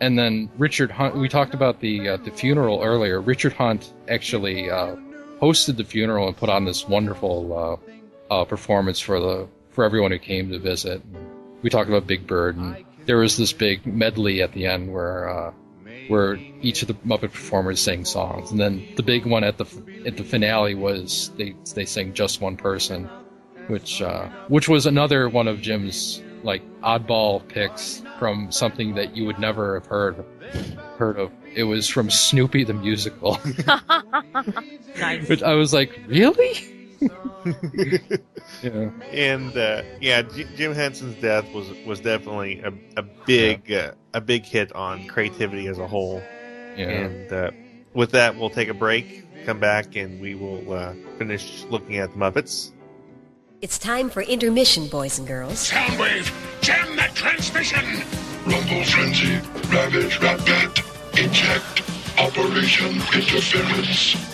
And then Richard Hunt. We talked about the uh, the funeral earlier. Richard Hunt actually uh, hosted the funeral and put on this wonderful uh, uh, performance for the for everyone who came to visit. We talked about Big Bird, and there was this big medley at the end where uh, where each of the Muppet performers sang songs, and then the big one at the at the finale was they they sang just one person, which uh, which was another one of Jim's like oddball picks from something that you would never have heard heard of. It was from Snoopy the musical, nice. which I was like, really? yeah. And uh, yeah, J- Jim Henson's death was was definitely a, a big uh, a big hit on creativity as a whole. Yeah. And uh, with that, we'll take a break, come back, and we will uh, finish looking at the Muppets. It's time for intermission, boys and girls. Soundwave, jam that transmission! Rumble Frenzy, Ravage Rat Bat, Eject, Operation Interference.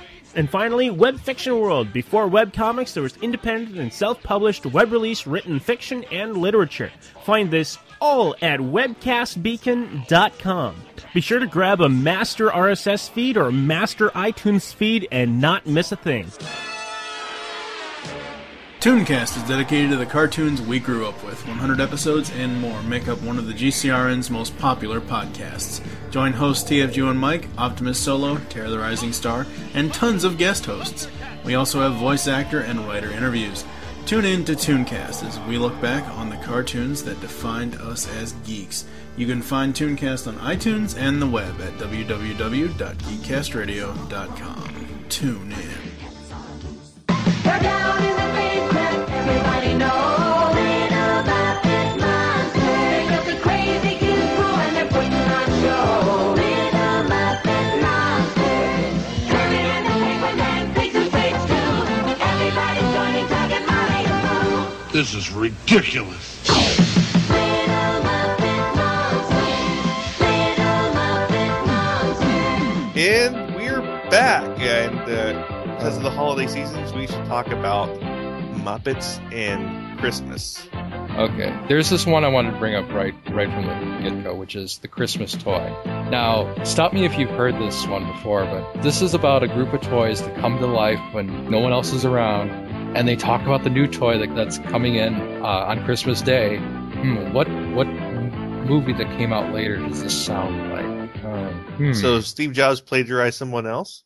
And finally, Web Fiction World. Before webcomics, there was independent and self published web release written fiction and literature. Find this all at webcastbeacon.com. Be sure to grab a master RSS feed or master iTunes feed and not miss a thing. Tooncast is dedicated to the cartoons we grew up with. 100 episodes and more make up one of the GCRN's most popular podcasts. Join hosts TFG and Mike, Optimus Solo, Terror the Rising Star, and tons of guest hosts. We also have voice actor and writer interviews. Tune in to Tooncast as we look back on the cartoons that defined us as geeks. You can find Tooncast on iTunes and the web at www.geekcastradio.com. Tune in. This is ridiculous. And we're back. And uh, because of the holiday seasons, we should talk about Muppets and Christmas. Okay, there's this one I wanted to bring up right right from the get go, which is the Christmas toy. Now, stop me if you've heard this one before, but this is about a group of toys that come to life when no one else is around, and they talk about the new toy that, that's coming in uh, on Christmas Day. Hmm, what what movie that came out later does this sound like? Um, hmm. So Steve Jobs plagiarized someone else?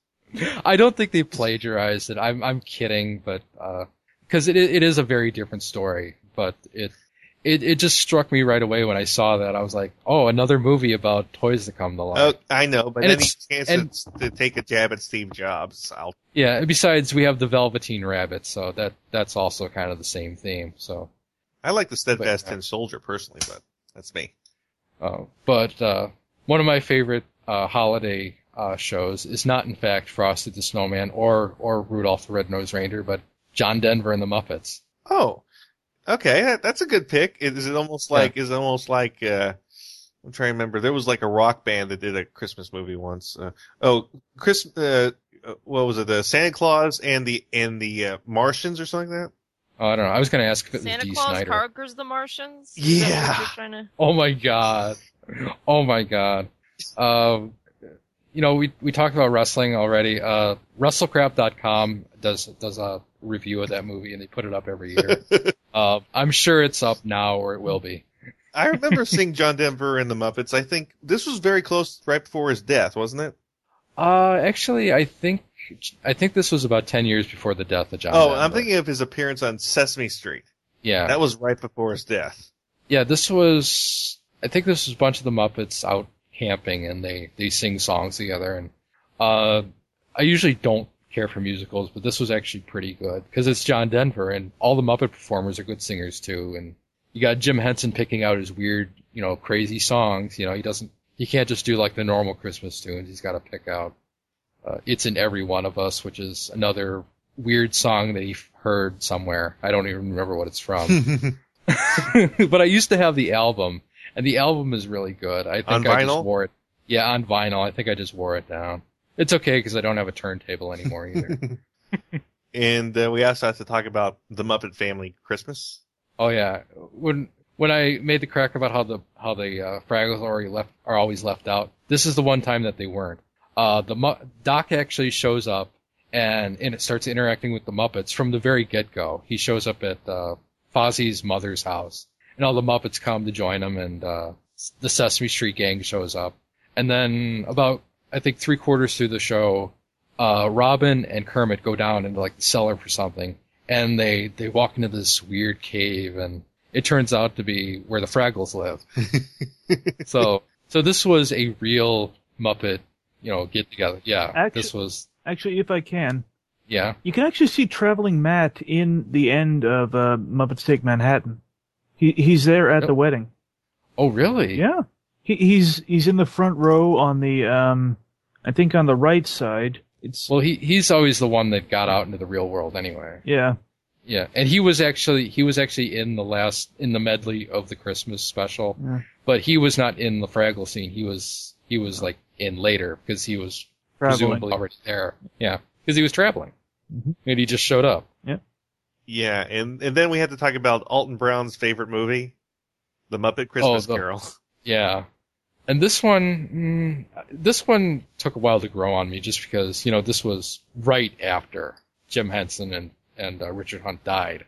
I don't think they plagiarized it. I'm I'm kidding, but because it it is a very different story, but it it it just struck me right away when I saw that. I was like, oh, another movie about toys that come to life. Oh, I know, but And any chance and- to, take a jab at Steve Jobs, I'll. Yeah. Besides, we have the Velveteen Rabbit, so that that's also kind of the same theme. So. I like the Steadfast Tin Soldier personally, but that's me. Oh, but uh, one of my favorite uh, holiday uh, shows is not, in fact, Frosty the Snowman or or Rudolph the Red-Nosed Reindeer, but John Denver and the Muppets. Oh, okay, that, that's a good pick. Is it almost like is it almost like uh, I'm trying to remember. There was like a rock band that did a Christmas movie once. Uh, oh, Chris, uh, uh, what was it? The Santa Claus and the and the uh, Martians or something like that. Oh, I don't know. I was going to ask if it was Santa D. Claus Snyder. conquers the Martians. Is Yeah. to- Oh my god. Oh my god. Um, you know, we we talked about wrestling already. Uh, WrestleCrap.com does does a review of that movie, and they put it up every year. uh, I'm sure it's up now, or it will be. I remember seeing John Denver in the Muppets. I think this was very close, right before his death, wasn't it? Uh, actually, I think I think this was about ten years before the death of John. oh, Denver. I'm thinking of his appearance on Sesame Street. Yeah. that was right before his death. Yeah, this was. I think this was a bunch of the Muppets out camping, and they they sing songs together. And uh, I usually don't care for musicals, but this was actually pretty good because it's John Denver, and all the Muppet performers are good singers too. And you got Jim Henson picking out his weird, you know, crazy songs. You know, he doesn't. He can't just do like the normal Christmas tunes. He's got to pick out. Uh, it's in every one of us, which is another weird song that he heard somewhere. I don't even remember what it's from. but I used to have the album, and the album is really good. I think On I vinyl? just wore it. Yeah, on vinyl. I think I just wore it down. It's okay because I don't have a turntable anymore either. And uh, we also have to talk about the Muppet Family Christmas. oh yeah, when when I made the crack about how the how the uh, Fraggles are already left are always left out. This is the one time that they weren't. Uh, the Mu- Doc actually shows up and and it starts interacting with the Muppets from the very get go. He shows up at uh, Fozzie's mother's house, and all the Muppets come to join them, and uh, the Sesame Street gang shows up. And then about I think three quarters through the show, uh, Robin and Kermit go down into like the cellar for something, and they they walk into this weird cave, and it turns out to be where the Fraggles live. so so this was a real Muppet, you know, get together. Yeah, Actu- this was Actually, if I can, yeah. you can actually see traveling Matt in the end of uh, Muppets Take Manhattan. He he's there at the wedding. Oh really? Yeah. He he's he's in the front row on the um, I think on the right side. It's Well, he he's always the one that got out into the real world anyway. yeah. Yeah, and he was actually he was actually in the last in the medley of the Christmas special, Yeah. but he was not in the Fraggle scene. He was he was like in later because he was Traveling. presumably already there. Yeah, because he was traveling, Mhm. and he just showed up. Yeah, and and then we had to talk about Alton Brown's favorite movie, The Muppet Christmas Oh, the- Carol. Yeah, and this one mm, this one took a while to grow on me just because you know this was right after Jim Henson and and uh, Richard Hunt died,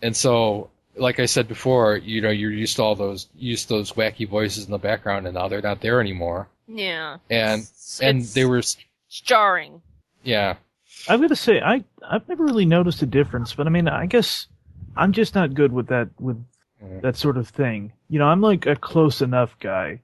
and so like I said before, you know you're used to all those used to those wacky voices in the background, and now they're not there anymore. Yeah. and It's- and it's- they were It's jarring. yeah I've got to say I I've never really noticed a difference, but I mean I guess I'm just not good with that with that sort of thing. You know, I'm like a close enough guy.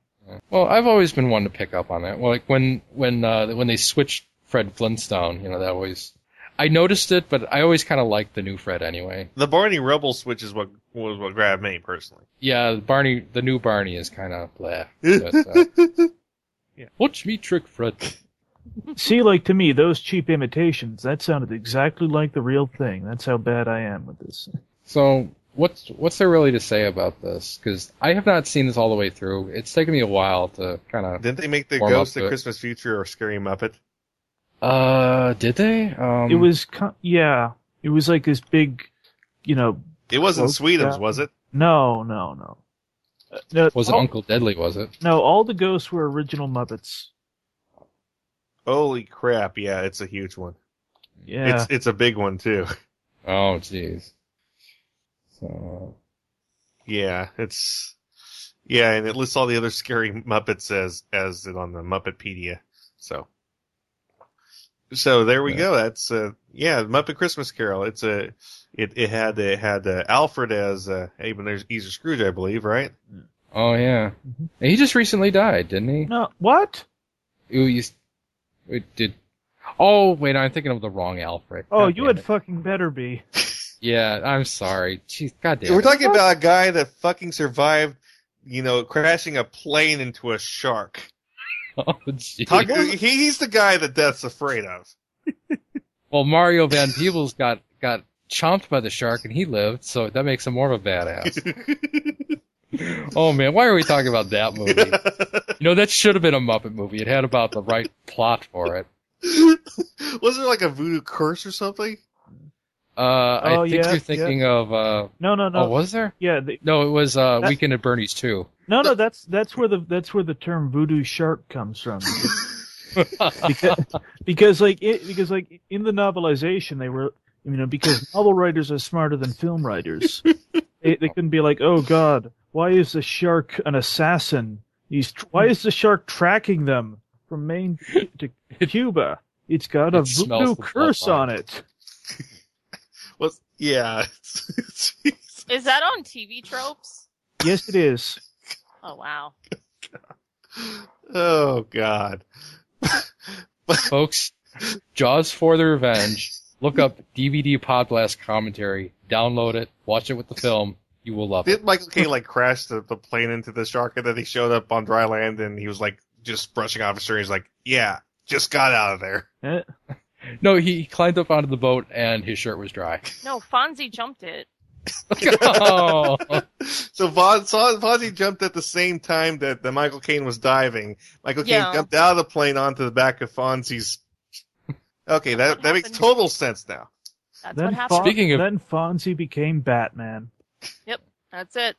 well i've always been one to pick up on that well, like when when uh when they switched fred flintstone you know that always i noticed it but i always kind of liked the new fred anyway The Barney Rubble switch is what was what grabbed me personally. yeah barney the new barney is kind of blah but, uh, watch me trick fred See, like to me, those cheap imitations that sounded exactly like the real thing. That's how bad I am with this. so what's what's there really to say about this because i have not seen this all the way through it's taken me a while to kind of Didn't they make the Warm Ghost of it. Christmas Future or Scary Muppet? uh did they um it was, co- yeah, it was like this big, you know. It wasn't cloak Sweetums, down- was it? No, no, no. Uh, no was it all- uncle deadly was it No, all the ghosts were original Muppets. Holy crap! Yeah, it's a huge one. Yeah. It's it's a big one too. oh jeez so Yeah, it's yeah, and it lists all the other scary Muppets as as it on the Muppetpedia. So so there we Yeah. go. That's uh yeah, Muppet Christmas Carol. It's a it it had it had uh, Alfred as uh even there's Easter Scrooge, I believe, right? Oh yeah, Mm-hmm. He just recently died, didn't he? No, what? Ooh, you, it did. Oh wait, I'm thinking of the wrong Alfred. Oh, God you damn had it. fucking better be. Yeah, I'm sorry. Jeez, goddamn. We're it. talking about a guy that fucking survived, you know, crashing a plane into a shark. Oh, jeez. Talk, he, he's the guy that Death's afraid of. Well, Mario Van Peebles got got chomped by the shark and he lived, so that makes him more of a badass. oh man, why are we talking about that movie? You know, that should have been a Muppet movie. It had about the right plot for it. Was there like a voodoo curse or something? Uh, I Oh, think yeah, you're thinking of. Uh, No, no, no. Oh, was there? Yeah. The, No, it was uh, That- Weekend at Bernie's too. no, no. That's that's where the that's where the term voodoo shark comes from. because, because like it, because like in the novelization they were you know because novel writers are smarter than film writers they, they couldn't be like oh god why is the shark an assassin he's why is the shark tracking them from Maine to Cuba it's got a It voodoo curse on it Well, yeah. Is that on TV tropes? yes it is Oh wow. oh God. Folks, Jaws for the Revenge. Look up DVD Podblast commentary. Download it. Watch it with the film. You will love it. Did Michael Caine like crash the, the plane into the shark and then he showed up on dry land and he was like just brushing off his shirt. He's like, yeah, just got out of there. Eh, No, he climbed up onto the boat and his shirt was dry. No, Fonzie jumped it. oh. So Von, Fonzie jumped at the same time that, that Michael Caine was diving. Michael Caine Yeah. jumped out of the plane onto the back of Fonzie's. Okay, that that makes total sense now. That's then, what happened. Fon- Speaking of- then Fonzie became Batman Yep, that's it.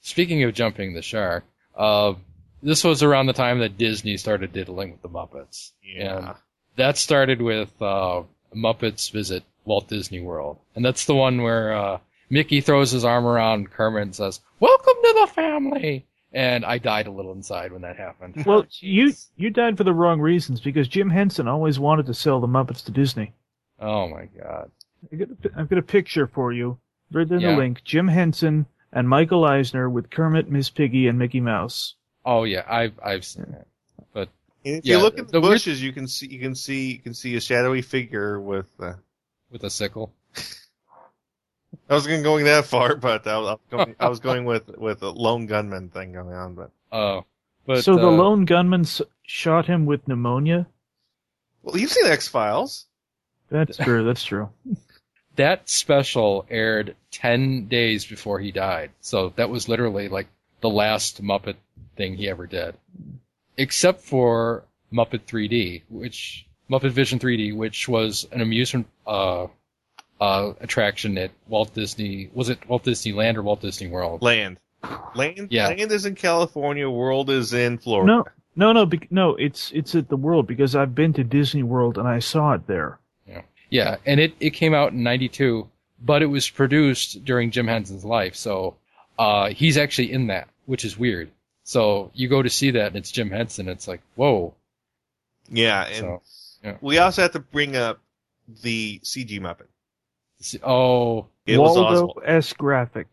Speaking of jumping the shark, uh, this was around the time that Disney started diddling with the Muppets. Yeah. And that started with uh, Muppets Visit Walt Disney World. And that's the one where uh, Mickey throws his arm around Kermit and says, Welcome to the family! And I died a little inside when that happened. Well, you you died for the wrong reasons because Jim Henson always wanted to sell the Muppets to Disney. Oh my god. I got a, pi- I've got a picture for you. Right there in Yeah. the link. Jim Henson and Michael Eisner with Kermit, Miss Piggy, and Mickey Mouse. Oh yeah, I've I've seen it. But And if yeah, you look in the, the weird- bushes, you can see you can see you can see a shadowy figure with. Uh, with a sickle. I was going going that far, but I was, going, I was going with with a lone gunman thing going on. But Oh, but so the uh, lone gunman s- shot him with pneumonia. well, you've seen X Files. That's true. That's true. that special aired 10 days before he died. So that was literally like the last Muppet thing he ever did. Except for Muppet 3D, which, Muppet Vision 3D, which was an amusement, uh, uh, attraction at Walt Disney, was it Walt Disneyland or Walt Disney World? Land. Land. Yeah. Land is in California. World is in Florida. No, no, no, bec- no. It's it's at the World because I've been to Disney World and I saw it there. Yeah, and it, it came out in 92, but it was produced during Jim Henson's life, so, uh, he's actually in that, which is weird. So you go to see that and it's Jim Henson, it's like, whoa. Yeah, and So, yeah. we also have to bring up the CG Muppet. See- Oh, It was Waldo Oswald. S graphic.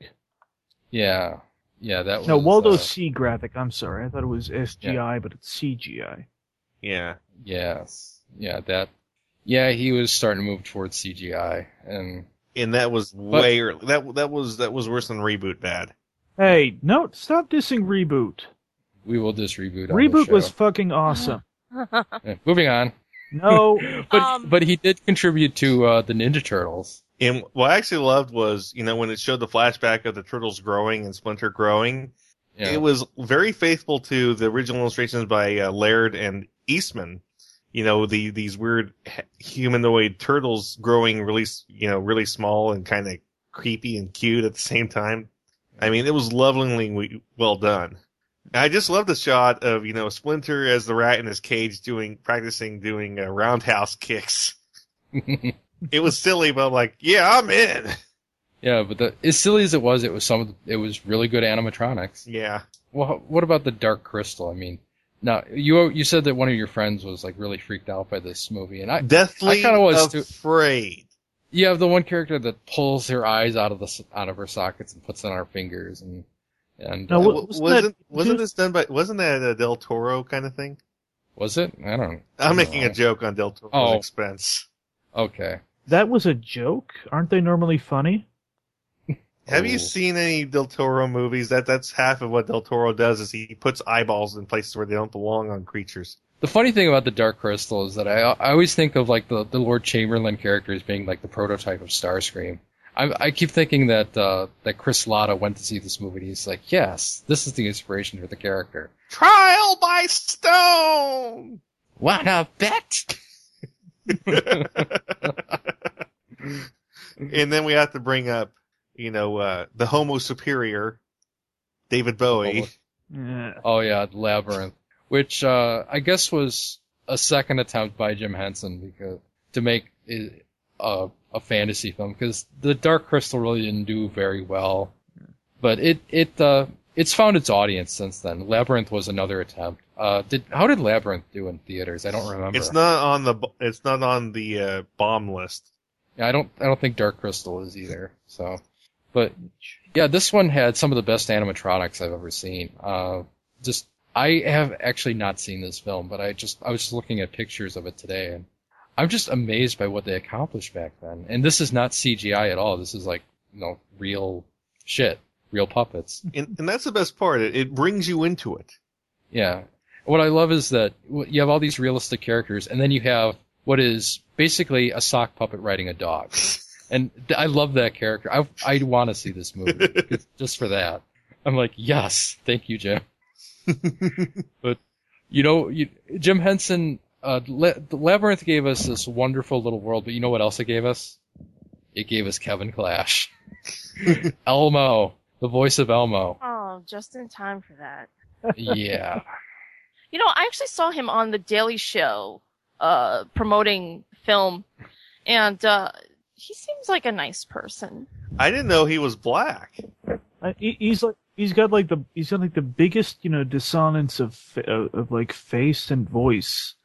yeah. Yeah, that was. No, Waldo uh, C graphic. I'm sorry. I thought it was SGI, but it's CGI. Yeah. Yes. Yeah, that. Yeah, he was starting to move towards CGI, and And that was way early. That that was that was worse than reboot bad. Hey, no, stop dissing reboot. we will just reboot. on the Reboot was fucking awesome. Yeah, moving on. No, But but he did contribute to uh, the Ninja Turtles. And what I actually loved was, you know, when it showed the flashback of the turtles growing and Splinter growing, Yeah. it was very faithful to the original illustrations by uh, Laird and Eastman. You know, the these weird humanoid turtles growing really, you know, really small and kind of creepy and cute at the same time. I mean, it was lovingly well done. I just love the shot of you know Splinter as the rat in his cage doing practicing doing uh, roundhouse kicks. it was silly, but I'm like, yeah, I'm in. Yeah, but the, as silly as it was, it was some. Of the, it was really good animatronics. Yeah. Well, what about the Dark Crystal? I mean, now you you said that one of your friends was like really freaked out by this movie, and I Deathly I kind of was too. afraid. You have the one character that pulls her eyes out of the out of her sockets and puts it on her fingers, and and No, uh, what- wasn't wasn't wasn't, that- wasn't this done by wasn't that a Del Toro kind of thing? was it? I don't. I I'm don't making know. a joke on Del Toro's Oh. expense. Okay. That was a joke. Aren't they normally funny? Have you seen any Del Toro movies? That that's half of what Del Toro does is he puts eyeballs in places where they don't belong on creatures. The funny thing about the Dark Crystal is that I I always think of like the, the Lord Chamberlain character as being like the prototype of Starscream. I I keep thinking that uh, that Chris Latta went to see this movie and he's like, yes, this is the inspiration for the character. Trial by stone. What a bet? And then we have to bring up, you know, uh, the Homo Superior, David Bowie. Yeah. Oh yeah, Labyrinth, which uh, I guess was a second attempt by Jim Henson because to make it a, a fantasy film because the Dark Crystal really didn't do very well, but it it uh, it's found its audience since then. Labyrinth was another attempt. Uh, did how did Labyrinth do in theaters? I don't remember. It's not on the it's not on the uh, bomb list. Yeah, I don't I don't think Dark Crystal is either. So, but yeah, this one had some of the best animatronics I've ever seen. Uh, just I have actually not seen this film, but I just I was just looking at pictures of it today, and I'm just amazed by what they accomplished back then. And this is not CGI at all. This is like you know real shit, real puppets. And, and that's the best part. It, it brings you into it. Yeah. What I love is that you have all these realistic characters, and then you have what is basically a sock puppet riding a dog. And I love that character. I I want to see this movie just for that. I'm like, yes, thank you, Jim. but you know, you, Jim Henson, uh, La- Labyrinth gave us this wonderful little world, but you know what else it gave us? It gave us Kevin Clash, Elmo, the voice of Elmo. Oh, just in time for that. Yeah. You know, I actually saw him on the Daily Show, uh, promoting film, and uh, he seems like a nice person. I didn't know he was black. Uh, he, he's like he's got like the he's got like the biggest you know dissonance of of, of like face and voice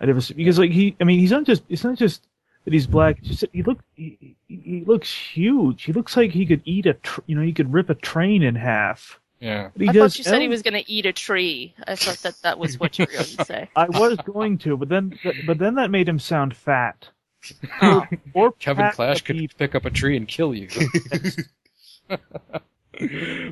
I'd ever seen because like he I mean he's not just it's not just that he's black. It's just he look he, he he looks huge. He looks like he could eat a tr- you know he could rip a train in half. Yeah. But he I does thought you said he oh. was going to eat a tree. I thought that that was what you were going to say. I was going to, but then but then that made him sound fat. Oh. Or Kevin pat Clash a could pick up a tree and kill you.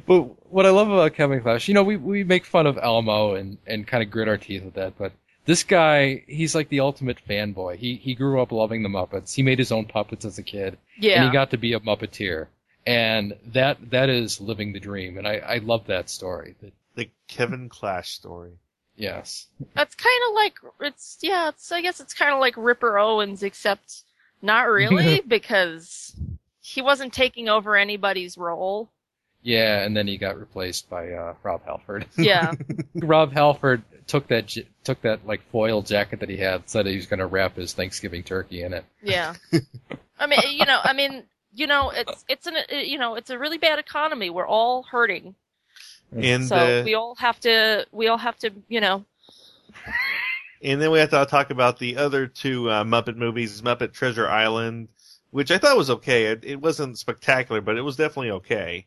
but what I love about Kevin Clash, you know, we, we make fun of Elmo and, and kind of grit our teeth at that, but this guy, he's like the ultimate fanboy. He he grew up loving the Muppets. He made his own puppets as a kid. And he got to be a Muppeteer. And that that is living the dream. And I, I love that story. That, The Kevin Clash story. yes. That's kind of like it's yeah. It's I guess it's kind of like Ripper Owens, except not really because he wasn't taking over anybody's role. Yeah, and then he got replaced by uh, Rob Halford. Yeah. Rob Halford took that j- took that like foil jacket that he had, said he was going to wrap his Thanksgiving turkey in it. Yeah. I mean, you know, I mean, you know, it's it's an uh, you know, it's a really bad economy. We're all hurting. And so uh, we all have to we all have to, you know, and then we have to talk about the other two uh, Muppet movies, Muppet Treasure Island, which I thought was okay. It, it wasn't spectacular, but it was definitely okay.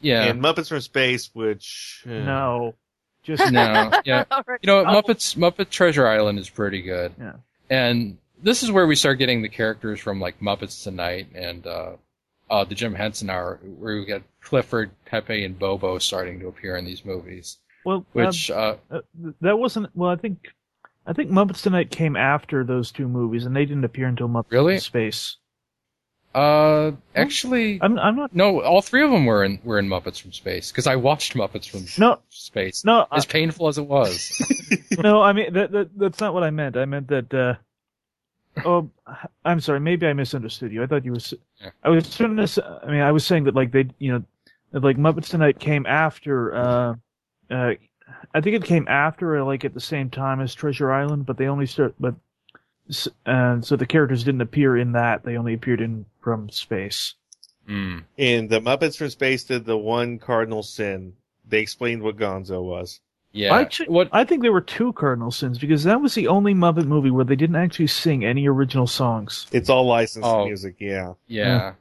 Yeah. And Muppets from Space, which uh, No. Just no, yeah. You know, Muppets Muppet Treasure Island is pretty good. Yeah. And this is where we start getting the characters from like Muppets Tonight and uh uh the Jim Henson Hour, where we get Clifford, Pepe, and Bobo starting to appear in these movies. Well, Which um, uh uh, that wasn't. Well, I think I think Muppets Tonight came after those two movies, and they didn't appear until Muppets Really? in Space. Uh actually I'm I'm not. no, all three of them were in were in Muppets from Space because I watched Muppets from No. Space. No, as I- painful as it was. no, I mean that, that that's not what I meant. I meant that. uh Oh, I'm sorry. Maybe I misunderstood you. I thought you was. I was trying to. I mean, I was saying that like they, you know, that like Muppets Tonight came after. uh uh I think it came after, or like at the same time as Treasure Island, but they only start. But and so the characters didn't appear in that. They only appeared in from space. Mm. And the Muppets from Space did the one cardinal sin. They explained what Gonzo was. Yeah. Actually, I think there were two cardinal sins because that was the only Muppet movie where they didn't actually sing any original songs. It's all licensed Oh. music, yeah. Yeah.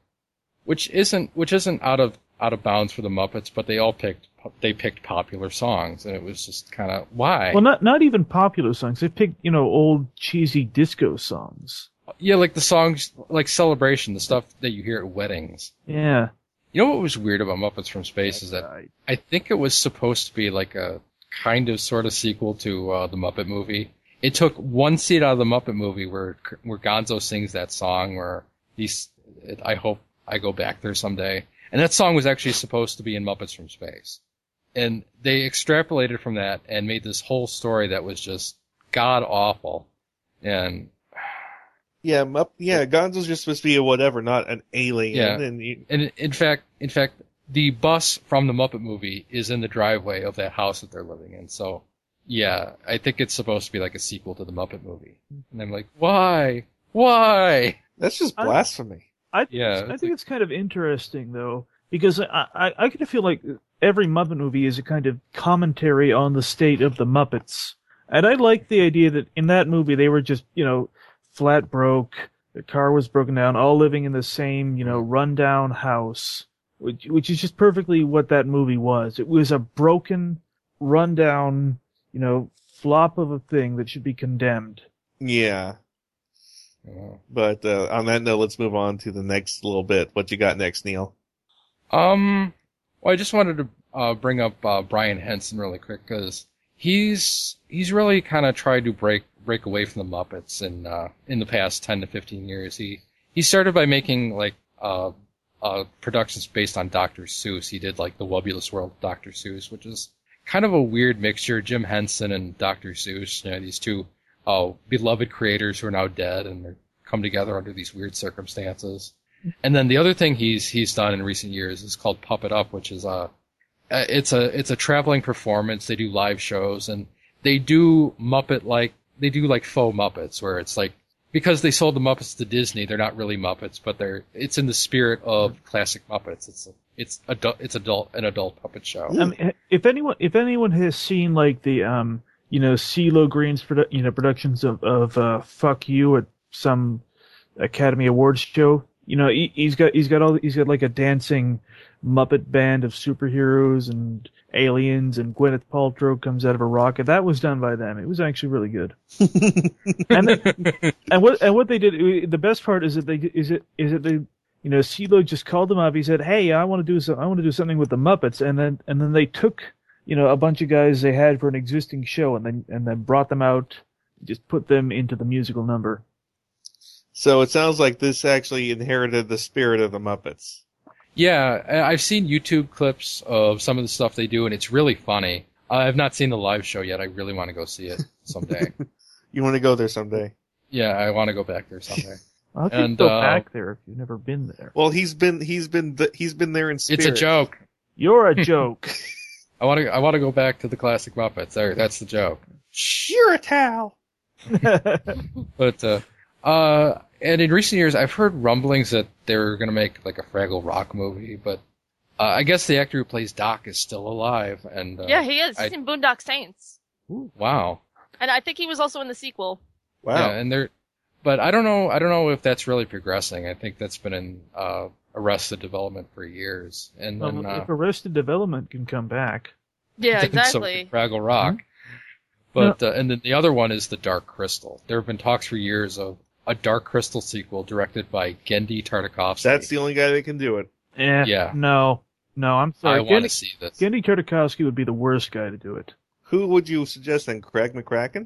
Which isn't which isn't out of out of bounds for the Muppets, but they all picked they picked popular songs, and it was just kind of why. Well, not not even popular songs. They picked you know old cheesy disco songs. yeah, like the songs like Celebration, the stuff that you hear at weddings. Yeah. You know what was weird about Muppets from Space is that I think it was supposed to be like a kind of sort of sequel to uh, the Muppet movie. It took one seat out of the Muppet movie where where Gonzo sings that song where he's I hope I go back there someday. And that song was actually supposed to be in Muppets from Space. And they extrapolated from that and made this whole story that was just god awful. And Yeah, Mupp- yeah, Gonzo's just supposed to be a whatever, not an alien. Yeah. And you, And in fact, in fact, the bus from the Muppet movie is in the driveway of that house that they're living in. So, yeah, I think it's supposed to be like a sequel to the Muppet movie. And I'm like, why? Why? That's just I- blasphemy. I think Yeah, it's, I think it's kind of interesting though because I I, I kind of feel like every Muppet movie is a kind of commentary on the state of the Muppets, and I like the idea that in that movie they were just you know flat broke, the car was broken down, all living in the same you know rundown house, which which is just perfectly what that movie was. It was a broken, rundown, you know, flop of a thing that should be condemned. Yeah. But uh, on that note, let's move on to the next little bit. What you got next, Neil? Um, well, I just wanted to uh, bring up uh, Brian Henson really quick because he's he's really kind of tried to break break away from the Muppets in uh, in the past ten to fifteen years. He he started by making like uh, uh, productions based on Dr. Seuss. He did like the Wubulous World of Dr. Seuss, which is kind of a weird mixture. Jim Henson and Dr. Seuss, you know, these two uh, beloved creators who are now dead and come together under these weird circumstances. And then the other thing he's he's done in recent years is called Puppet Up, which is a it's a it's a traveling performance. They do live shows and they do Muppet like they do like faux Muppets where it's like because they sold the Muppets to Disney, they're not really Muppets, but they're it's in the spirit of classic Muppets. It's a, it's adult it's adult an adult puppet show. If anyone if anyone has seen like the um you know CeeLo Green's produ- you know productions of of uh, Fuck You at some Academy Awards show. You know, he, he's got he's got all he's got like a dancing Muppet band of superheroes and aliens, and Gwyneth Paltrow comes out of a rocket. That was done by them. It was actually really good. and they, and what and what they did, the best part is that they is it is that they you know CeeLo just called them up. He said, "Hey, I want to do some, I want to do something with the Muppets," and then and then they took you know a bunch of guys they had for an existing show, and then and then brought them out, just put them into the musical number. So it sounds like this actually inherited the spirit of the Muppets. Yeah, I- I've seen YouTube clips of some of the stuff they do, and it's really funny. I've not seen the live show yet. I really want to go see it someday. You want to go there someday? yeah, I want to go back there someday. I'll And, go uh, back there if you've never been there. Well, he's been he's been th- he's been there in spirit. It's a joke. You're a joke. I want to. I want to go back to the classic Muppets. There, that's the joke. You're a towel. But uh, uh, and in recent years, I've heard rumblings that they're going to make like a Fraggle Rock movie, but uh, I guess the actor who plays Doc is still alive. And uh, yeah, he is. I- He's in Boondock Saints, wow. and I think he was also in the sequel. Yeah, and they're, but I don't know. I don't know if that's really progressing. I think that's been in uh, arrested development for years, and Well, then uh, if Arrested Development can come back, Yeah, then so exactly. can Fraggle Rock. But uh, and then the other one is the Dark Crystal. There have been talks for years of a Dark Crystal sequel directed by Genndy Tartakovsky. That's the only guy that can do it. eh, Yeah. no, no, I'm sorry. I want to Genndy- see this. Genndy Tartakovsky would be the worst guy to do it. Who would you suggest then? Craig McCracken?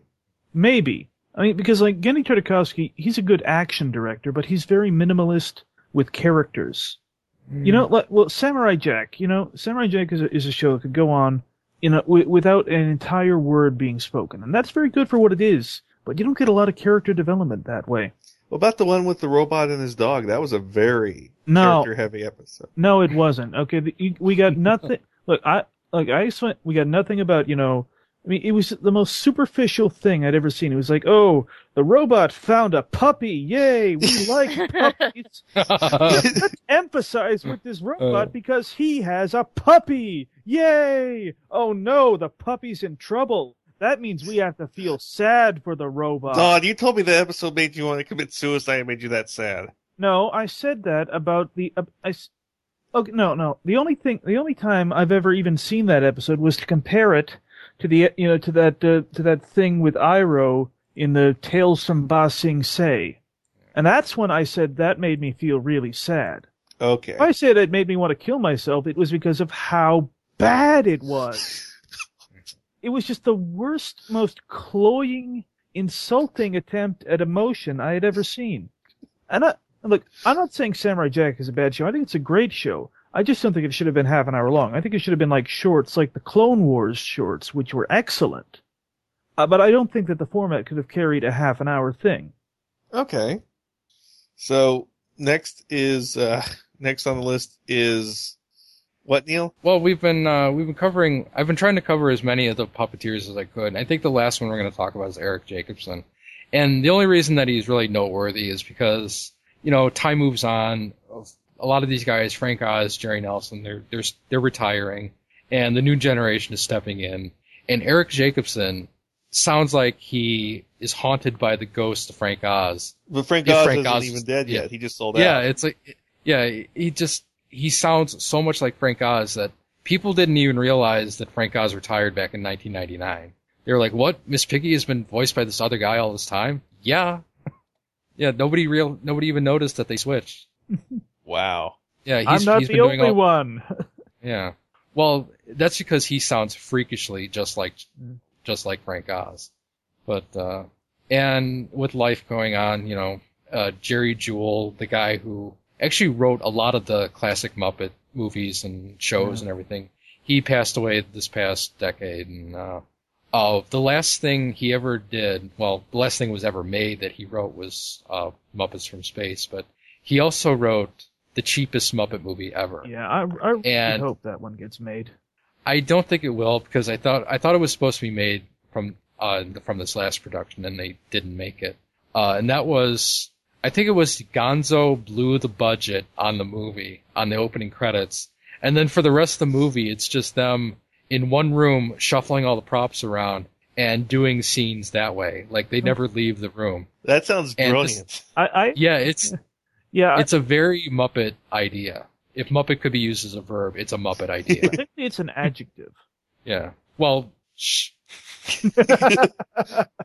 Maybe. I mean, because like Genndy Tartakovsky, he's a good action director, but he's very minimalist with characters. You know, hmm. like, well, Samurai Jack. You know, Samurai Jack is a, is a show that could go on, you know, w- without an entire word being spoken, and that's very good for what it is. But you don't get a lot of character development that way. What about the one with the robot and his dog? That was a very No. character heavy episode. No, it wasn't. Okay, the, you, we got nothing. look, I like I spent. We got nothing about you know. I mean, it was the most superficial thing I'd ever seen. It was like, oh, the robot found a puppy. Yay, we like puppies. Let's emphasize with this robot Uh. because he has a puppy. Yay! Oh no, the puppy's in trouble. That means we have to feel sad for the robot. Don, you told me the episode made you want to commit suicide and made you that sad. No, I said that about the. Uh, I. s- Okay, no, no. The only thing, the only time I've ever even seen that episode was to compare it to the, you know, to that, uh, to that thing with Iroh in the Tales from Ba Sing Se, and that's when I said that made me feel really sad. Okay. If I said it made me want to kill myself, it was because of how bad it was. it was just the worst, most cloying, insulting attempt at emotion I had ever seen. And I, look, I'm not saying Samurai Jack is a bad show. I think it's a great show. I just don't think it should have been half an hour long. I think it should have been like shorts, like the Clone Wars shorts, which were excellent. Uh, but I don't think that the format could have carried a half an hour thing. Okay. So next is uh next on the list is what Neil? Well, we've been uh, we've been covering. I've been trying to cover as many of the puppeteers as I could. I think the last one we're going to talk about is Eric Jacobson. And the only reason that he's really noteworthy is because you know time moves on. A lot of these guys, Frank Oz, Jerry Nelson, they're they're they're retiring, and the new generation is stepping in. And Eric Jacobson sounds like he is haunted by the ghost of Frank Oz. But Frank If Oz Frank isn't Oz- even dead yeah. yet. He just sold Yeah, out. it's like, yeah, he just, he sounds so much like Frank Oz that people didn't even realize that Frank Oz retired back in 1999. They were like, what? Miss Piggy has been voiced by this other guy all this time? Yeah. Yeah, nobody real, nobody even noticed that they switched. Wow. Yeah, he's, I'm not he's the been doing only all, one. Yeah. Well, that's because he sounds freakishly just like just like Frank Oz. But uh and with life going on, you know, uh Jerry Juhl, the guy who actually wrote a lot of the classic Muppet movies and shows and everything, he passed away this past decade and uh Oh, the last thing he ever did, well, the last thing was ever made that he wrote was uh, Muppets from Space, but he also wrote the cheapest Muppet movie ever. Yeah, I, I really And- hope that one gets made. I don't think it will because I thought I thought it was supposed to be made from uh from this last production and they didn't make it. Uh, and that was I think it was Gonzo blew the budget on the movie on the opening credits, and then for the rest of the movie it's just them in one room shuffling all the props around and doing scenes that way. Like they never leave the room. That sounds brilliant. this- I, I Yeah, it's yeah, it's a very Muppet idea. If Muppet could be used as a verb, it's a Muppet idea. I it's an adjective. yeah. Well, shh.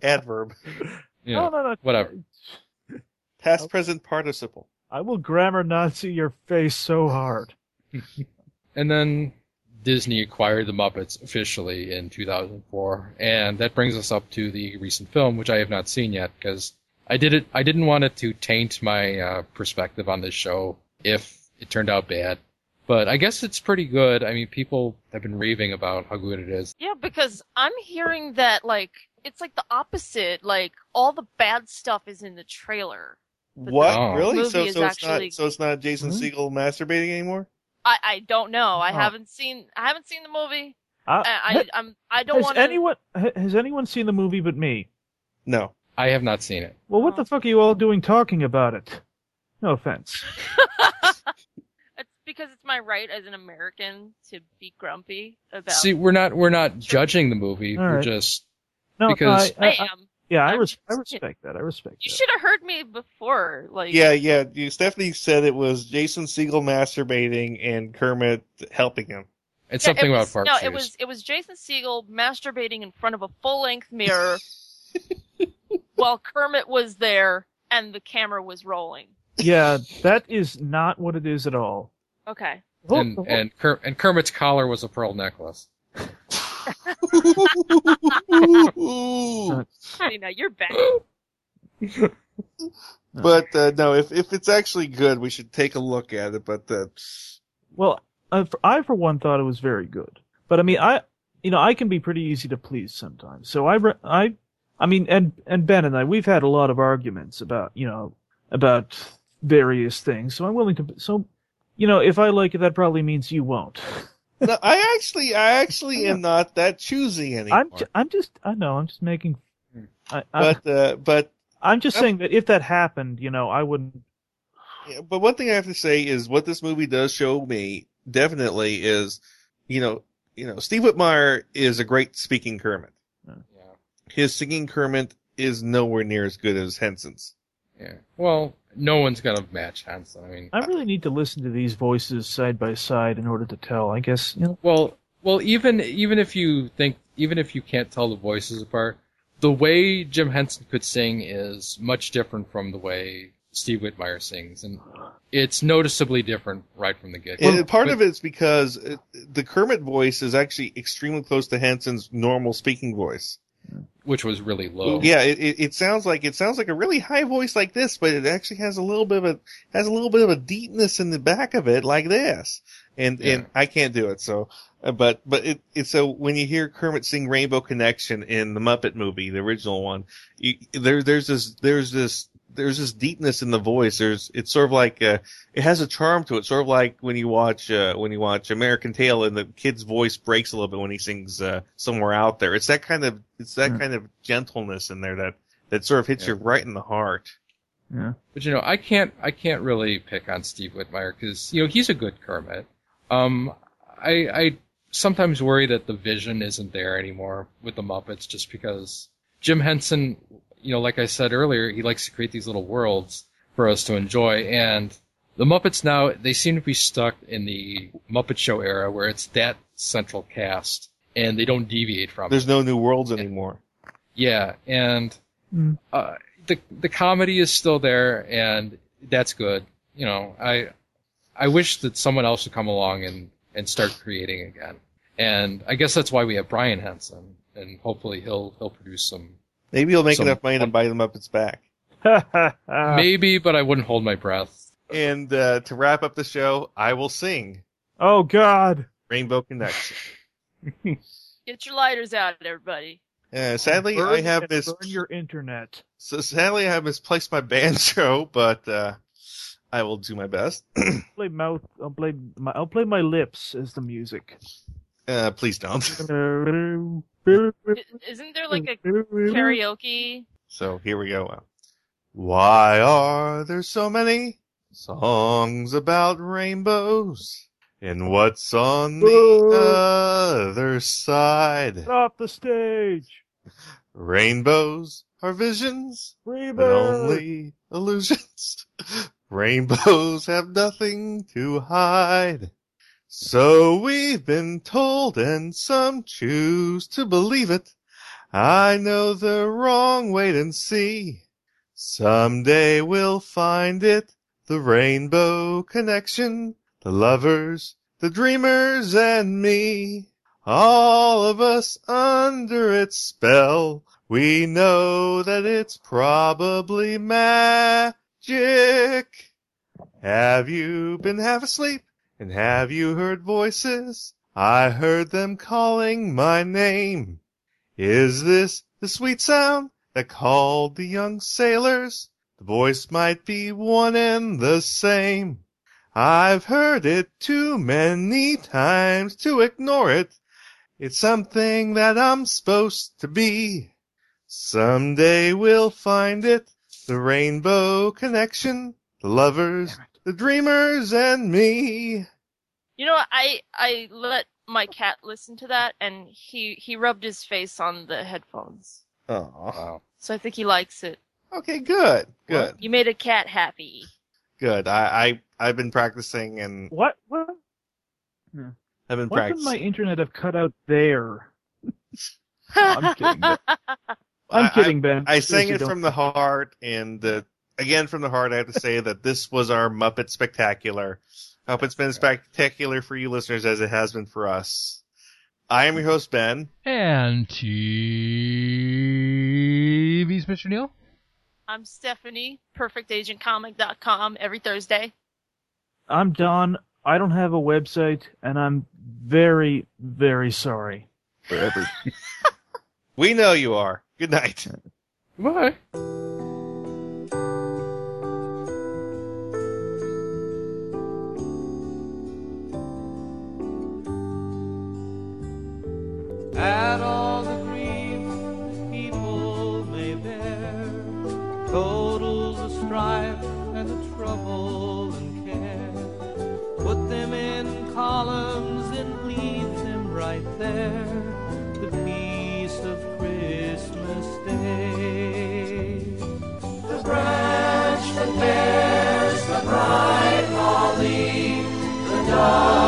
Adverb. Yeah. No, no, no. Whatever. Past present participle. I will grammar Nazi your face so hard. And then Disney acquired the Muppets officially in 2004, and that brings us up to the recent film, which I have not seen yet because I did it. I didn't want it to taint my uh, perspective on this show if it turned out bad. But I guess it's pretty good. I mean, people have been raving about how good it is. Yeah, because I'm hearing that like it's like the opposite. Like all the bad stuff is in the trailer. What? the Really? movie So is so it's actually- not so it's not Jason Segel masturbating anymore? I I don't know. I Oh. haven't seen I haven't seen the movie. Uh, I, I I'm I don't want to. anyone has anyone seen the movie but me? No. I have not seen it. Well, what the fuck are you all doing talking about it? No offense. It's because it's my right as an American to be grumpy about. See, we're not we're not judging the movie. All we're right. just No, because I, I, I am. yeah, I, I'm res- I respect that. I respect You should have heard me before. Like Yeah, yeah. You, Stephanie said it was Jason Segel masturbating and Kermit helping him. it's Yeah, something it about was, Park No, Shoes. it was it was Jason Segel masturbating in front of a full length mirror while Kermit was there and the camera was rolling. Yeah, that is not what it is at all. Okay. and and, Ker- and Kermit's collar was a pearl necklace. Honey, now you're back. But uh, no, if if it's actually good, we should take a look at it. But uh, Well, I for, I for one thought it was very good, but I mean, I, you know, I can be pretty easy to please sometimes. So I, re- I, I mean, and and Ben and I, we've had a lot of arguments about, you know, about various things. So I'm willing to. So, you know, if I like it, that probably means you won't. no, I actually, I actually am not that choosy anymore. I'm, ju- I'm just, I know, I'm just making. I, I, but uh, but I'm just saying that if that happened, you know, I wouldn't. Yeah, but one thing I have to say is what this movie does show me definitely is, you know, you know, Steve Whitmire is a great speaking Kermit. His singing Kermit is nowhere near as good as Henson's. Yeah. Well, no one's gonna match Henson. I mean, I really need to listen to these voices side by side in order to tell. I guess, you know. well, well, even even if you think, even if you can't tell the voices apart, the way Jim Henson could sing is much different from the way Steve Whitmire sings, and it's noticeably different right from the get. And part of it's because uh, the Kermit voice is actually extremely close to Henson's normal speaking voice. Which was really low. Yeah, it, it, it sounds like it sounds like a really high voice like this, but it actually has a little bit of a has a little bit of a deepness in the back of it like this. And and I can't do it. So, uh, but but it, it's so when you hear Kermit sing Rainbow Connection in the Muppet movie, the original one, you, there there's this there's this there's this deepness in the voice. There's it's sort of like uh, it has a charm to it, sort of like when you watch uh, when you watch American Tail and the kid's voice breaks a little bit when he sings uh, somewhere out there. It's that kind of it's that kind of gentleness in there that that sort of hits you right in the heart. Yeah. But you know, I can't I can't really pick on Steve Whitmire because you know he's a good Kermit. Um, I I sometimes worry that the vision isn't there anymore with the Muppets just because Jim Henson, you know, like I said earlier, he likes to create these little worlds for us to enjoy, and the Muppets now they seem to be stuck in the Muppet Show era where it's that central cast and they don't deviate from it. There's no new worlds anymore. Yeah, and Mm. uh, the the comedy is still there, and that's good. You know, I I wish that someone else would come along and and start creating again. And I guess that's why we have Brian Henson, and hopefully he'll he'll produce some. Maybe he'll make some- enough money to buy the Muppets back. Maybe, but I wouldn't hold my breath. And uh, to wrap up the show, I will sing Oh God. Rainbow Connection. Get your lighters out, everybody. Uh, sadly, Burn- I have and mis- burn your internet. so sadly I have misplaced my banjo, but uh, I will do my best. Play mouth. I'll play. My, I'll play my lips as the music. Uh, please don't. Isn't there like a karaoke? So here we go. Why are there so many songs about rainbows? And what's on the other side? Off the stage. Rainbows are visions, but only illusions. Rainbows have nothing to hide. So we've been told and some choose to believe it. I know the wrong, wait and see. Someday we'll find it, the rainbow connection, the lovers, the dreamers and me. All of us under its spell. We know that it's probably magic. Have you been half asleep? And have you heard voices? I heard them calling my name. Is this the sweet sound that called the young sailors? The voice might be one and the same. I've heard it too many times to ignore it. It's something that I'm supposed to be. Someday we'll find it, the rainbow connection, the lovers, the dreamers, and me. You know. I I let my cat listen to that, and he he rubbed his face on the headphones. Oh, So I think he likes it. okay, good, good, You made a cat happy. good. I, I I've been practicing and What? What? I've been What did practicing. my internet have cut out there? I'm kidding. I'm I- kidding, Ben. I sang it don't- from the heart, and uh, again from the heart, I have to say that this was our Muppet Spectacular. I hope it's been spectacular for you listeners as it has been for us. I am your host, Ben. And TV's Mr. Neil. I'm Stephanie, perfectagentcomic.com every Thursday. I'm Don. I don't have a website, and I'm very, very sorry for every. We know you are. Good night. Bye. Strife and the trouble and care. Put them in columns and leave them right there. The peace of Christmas Day. The branch that bears the bright holly, the dove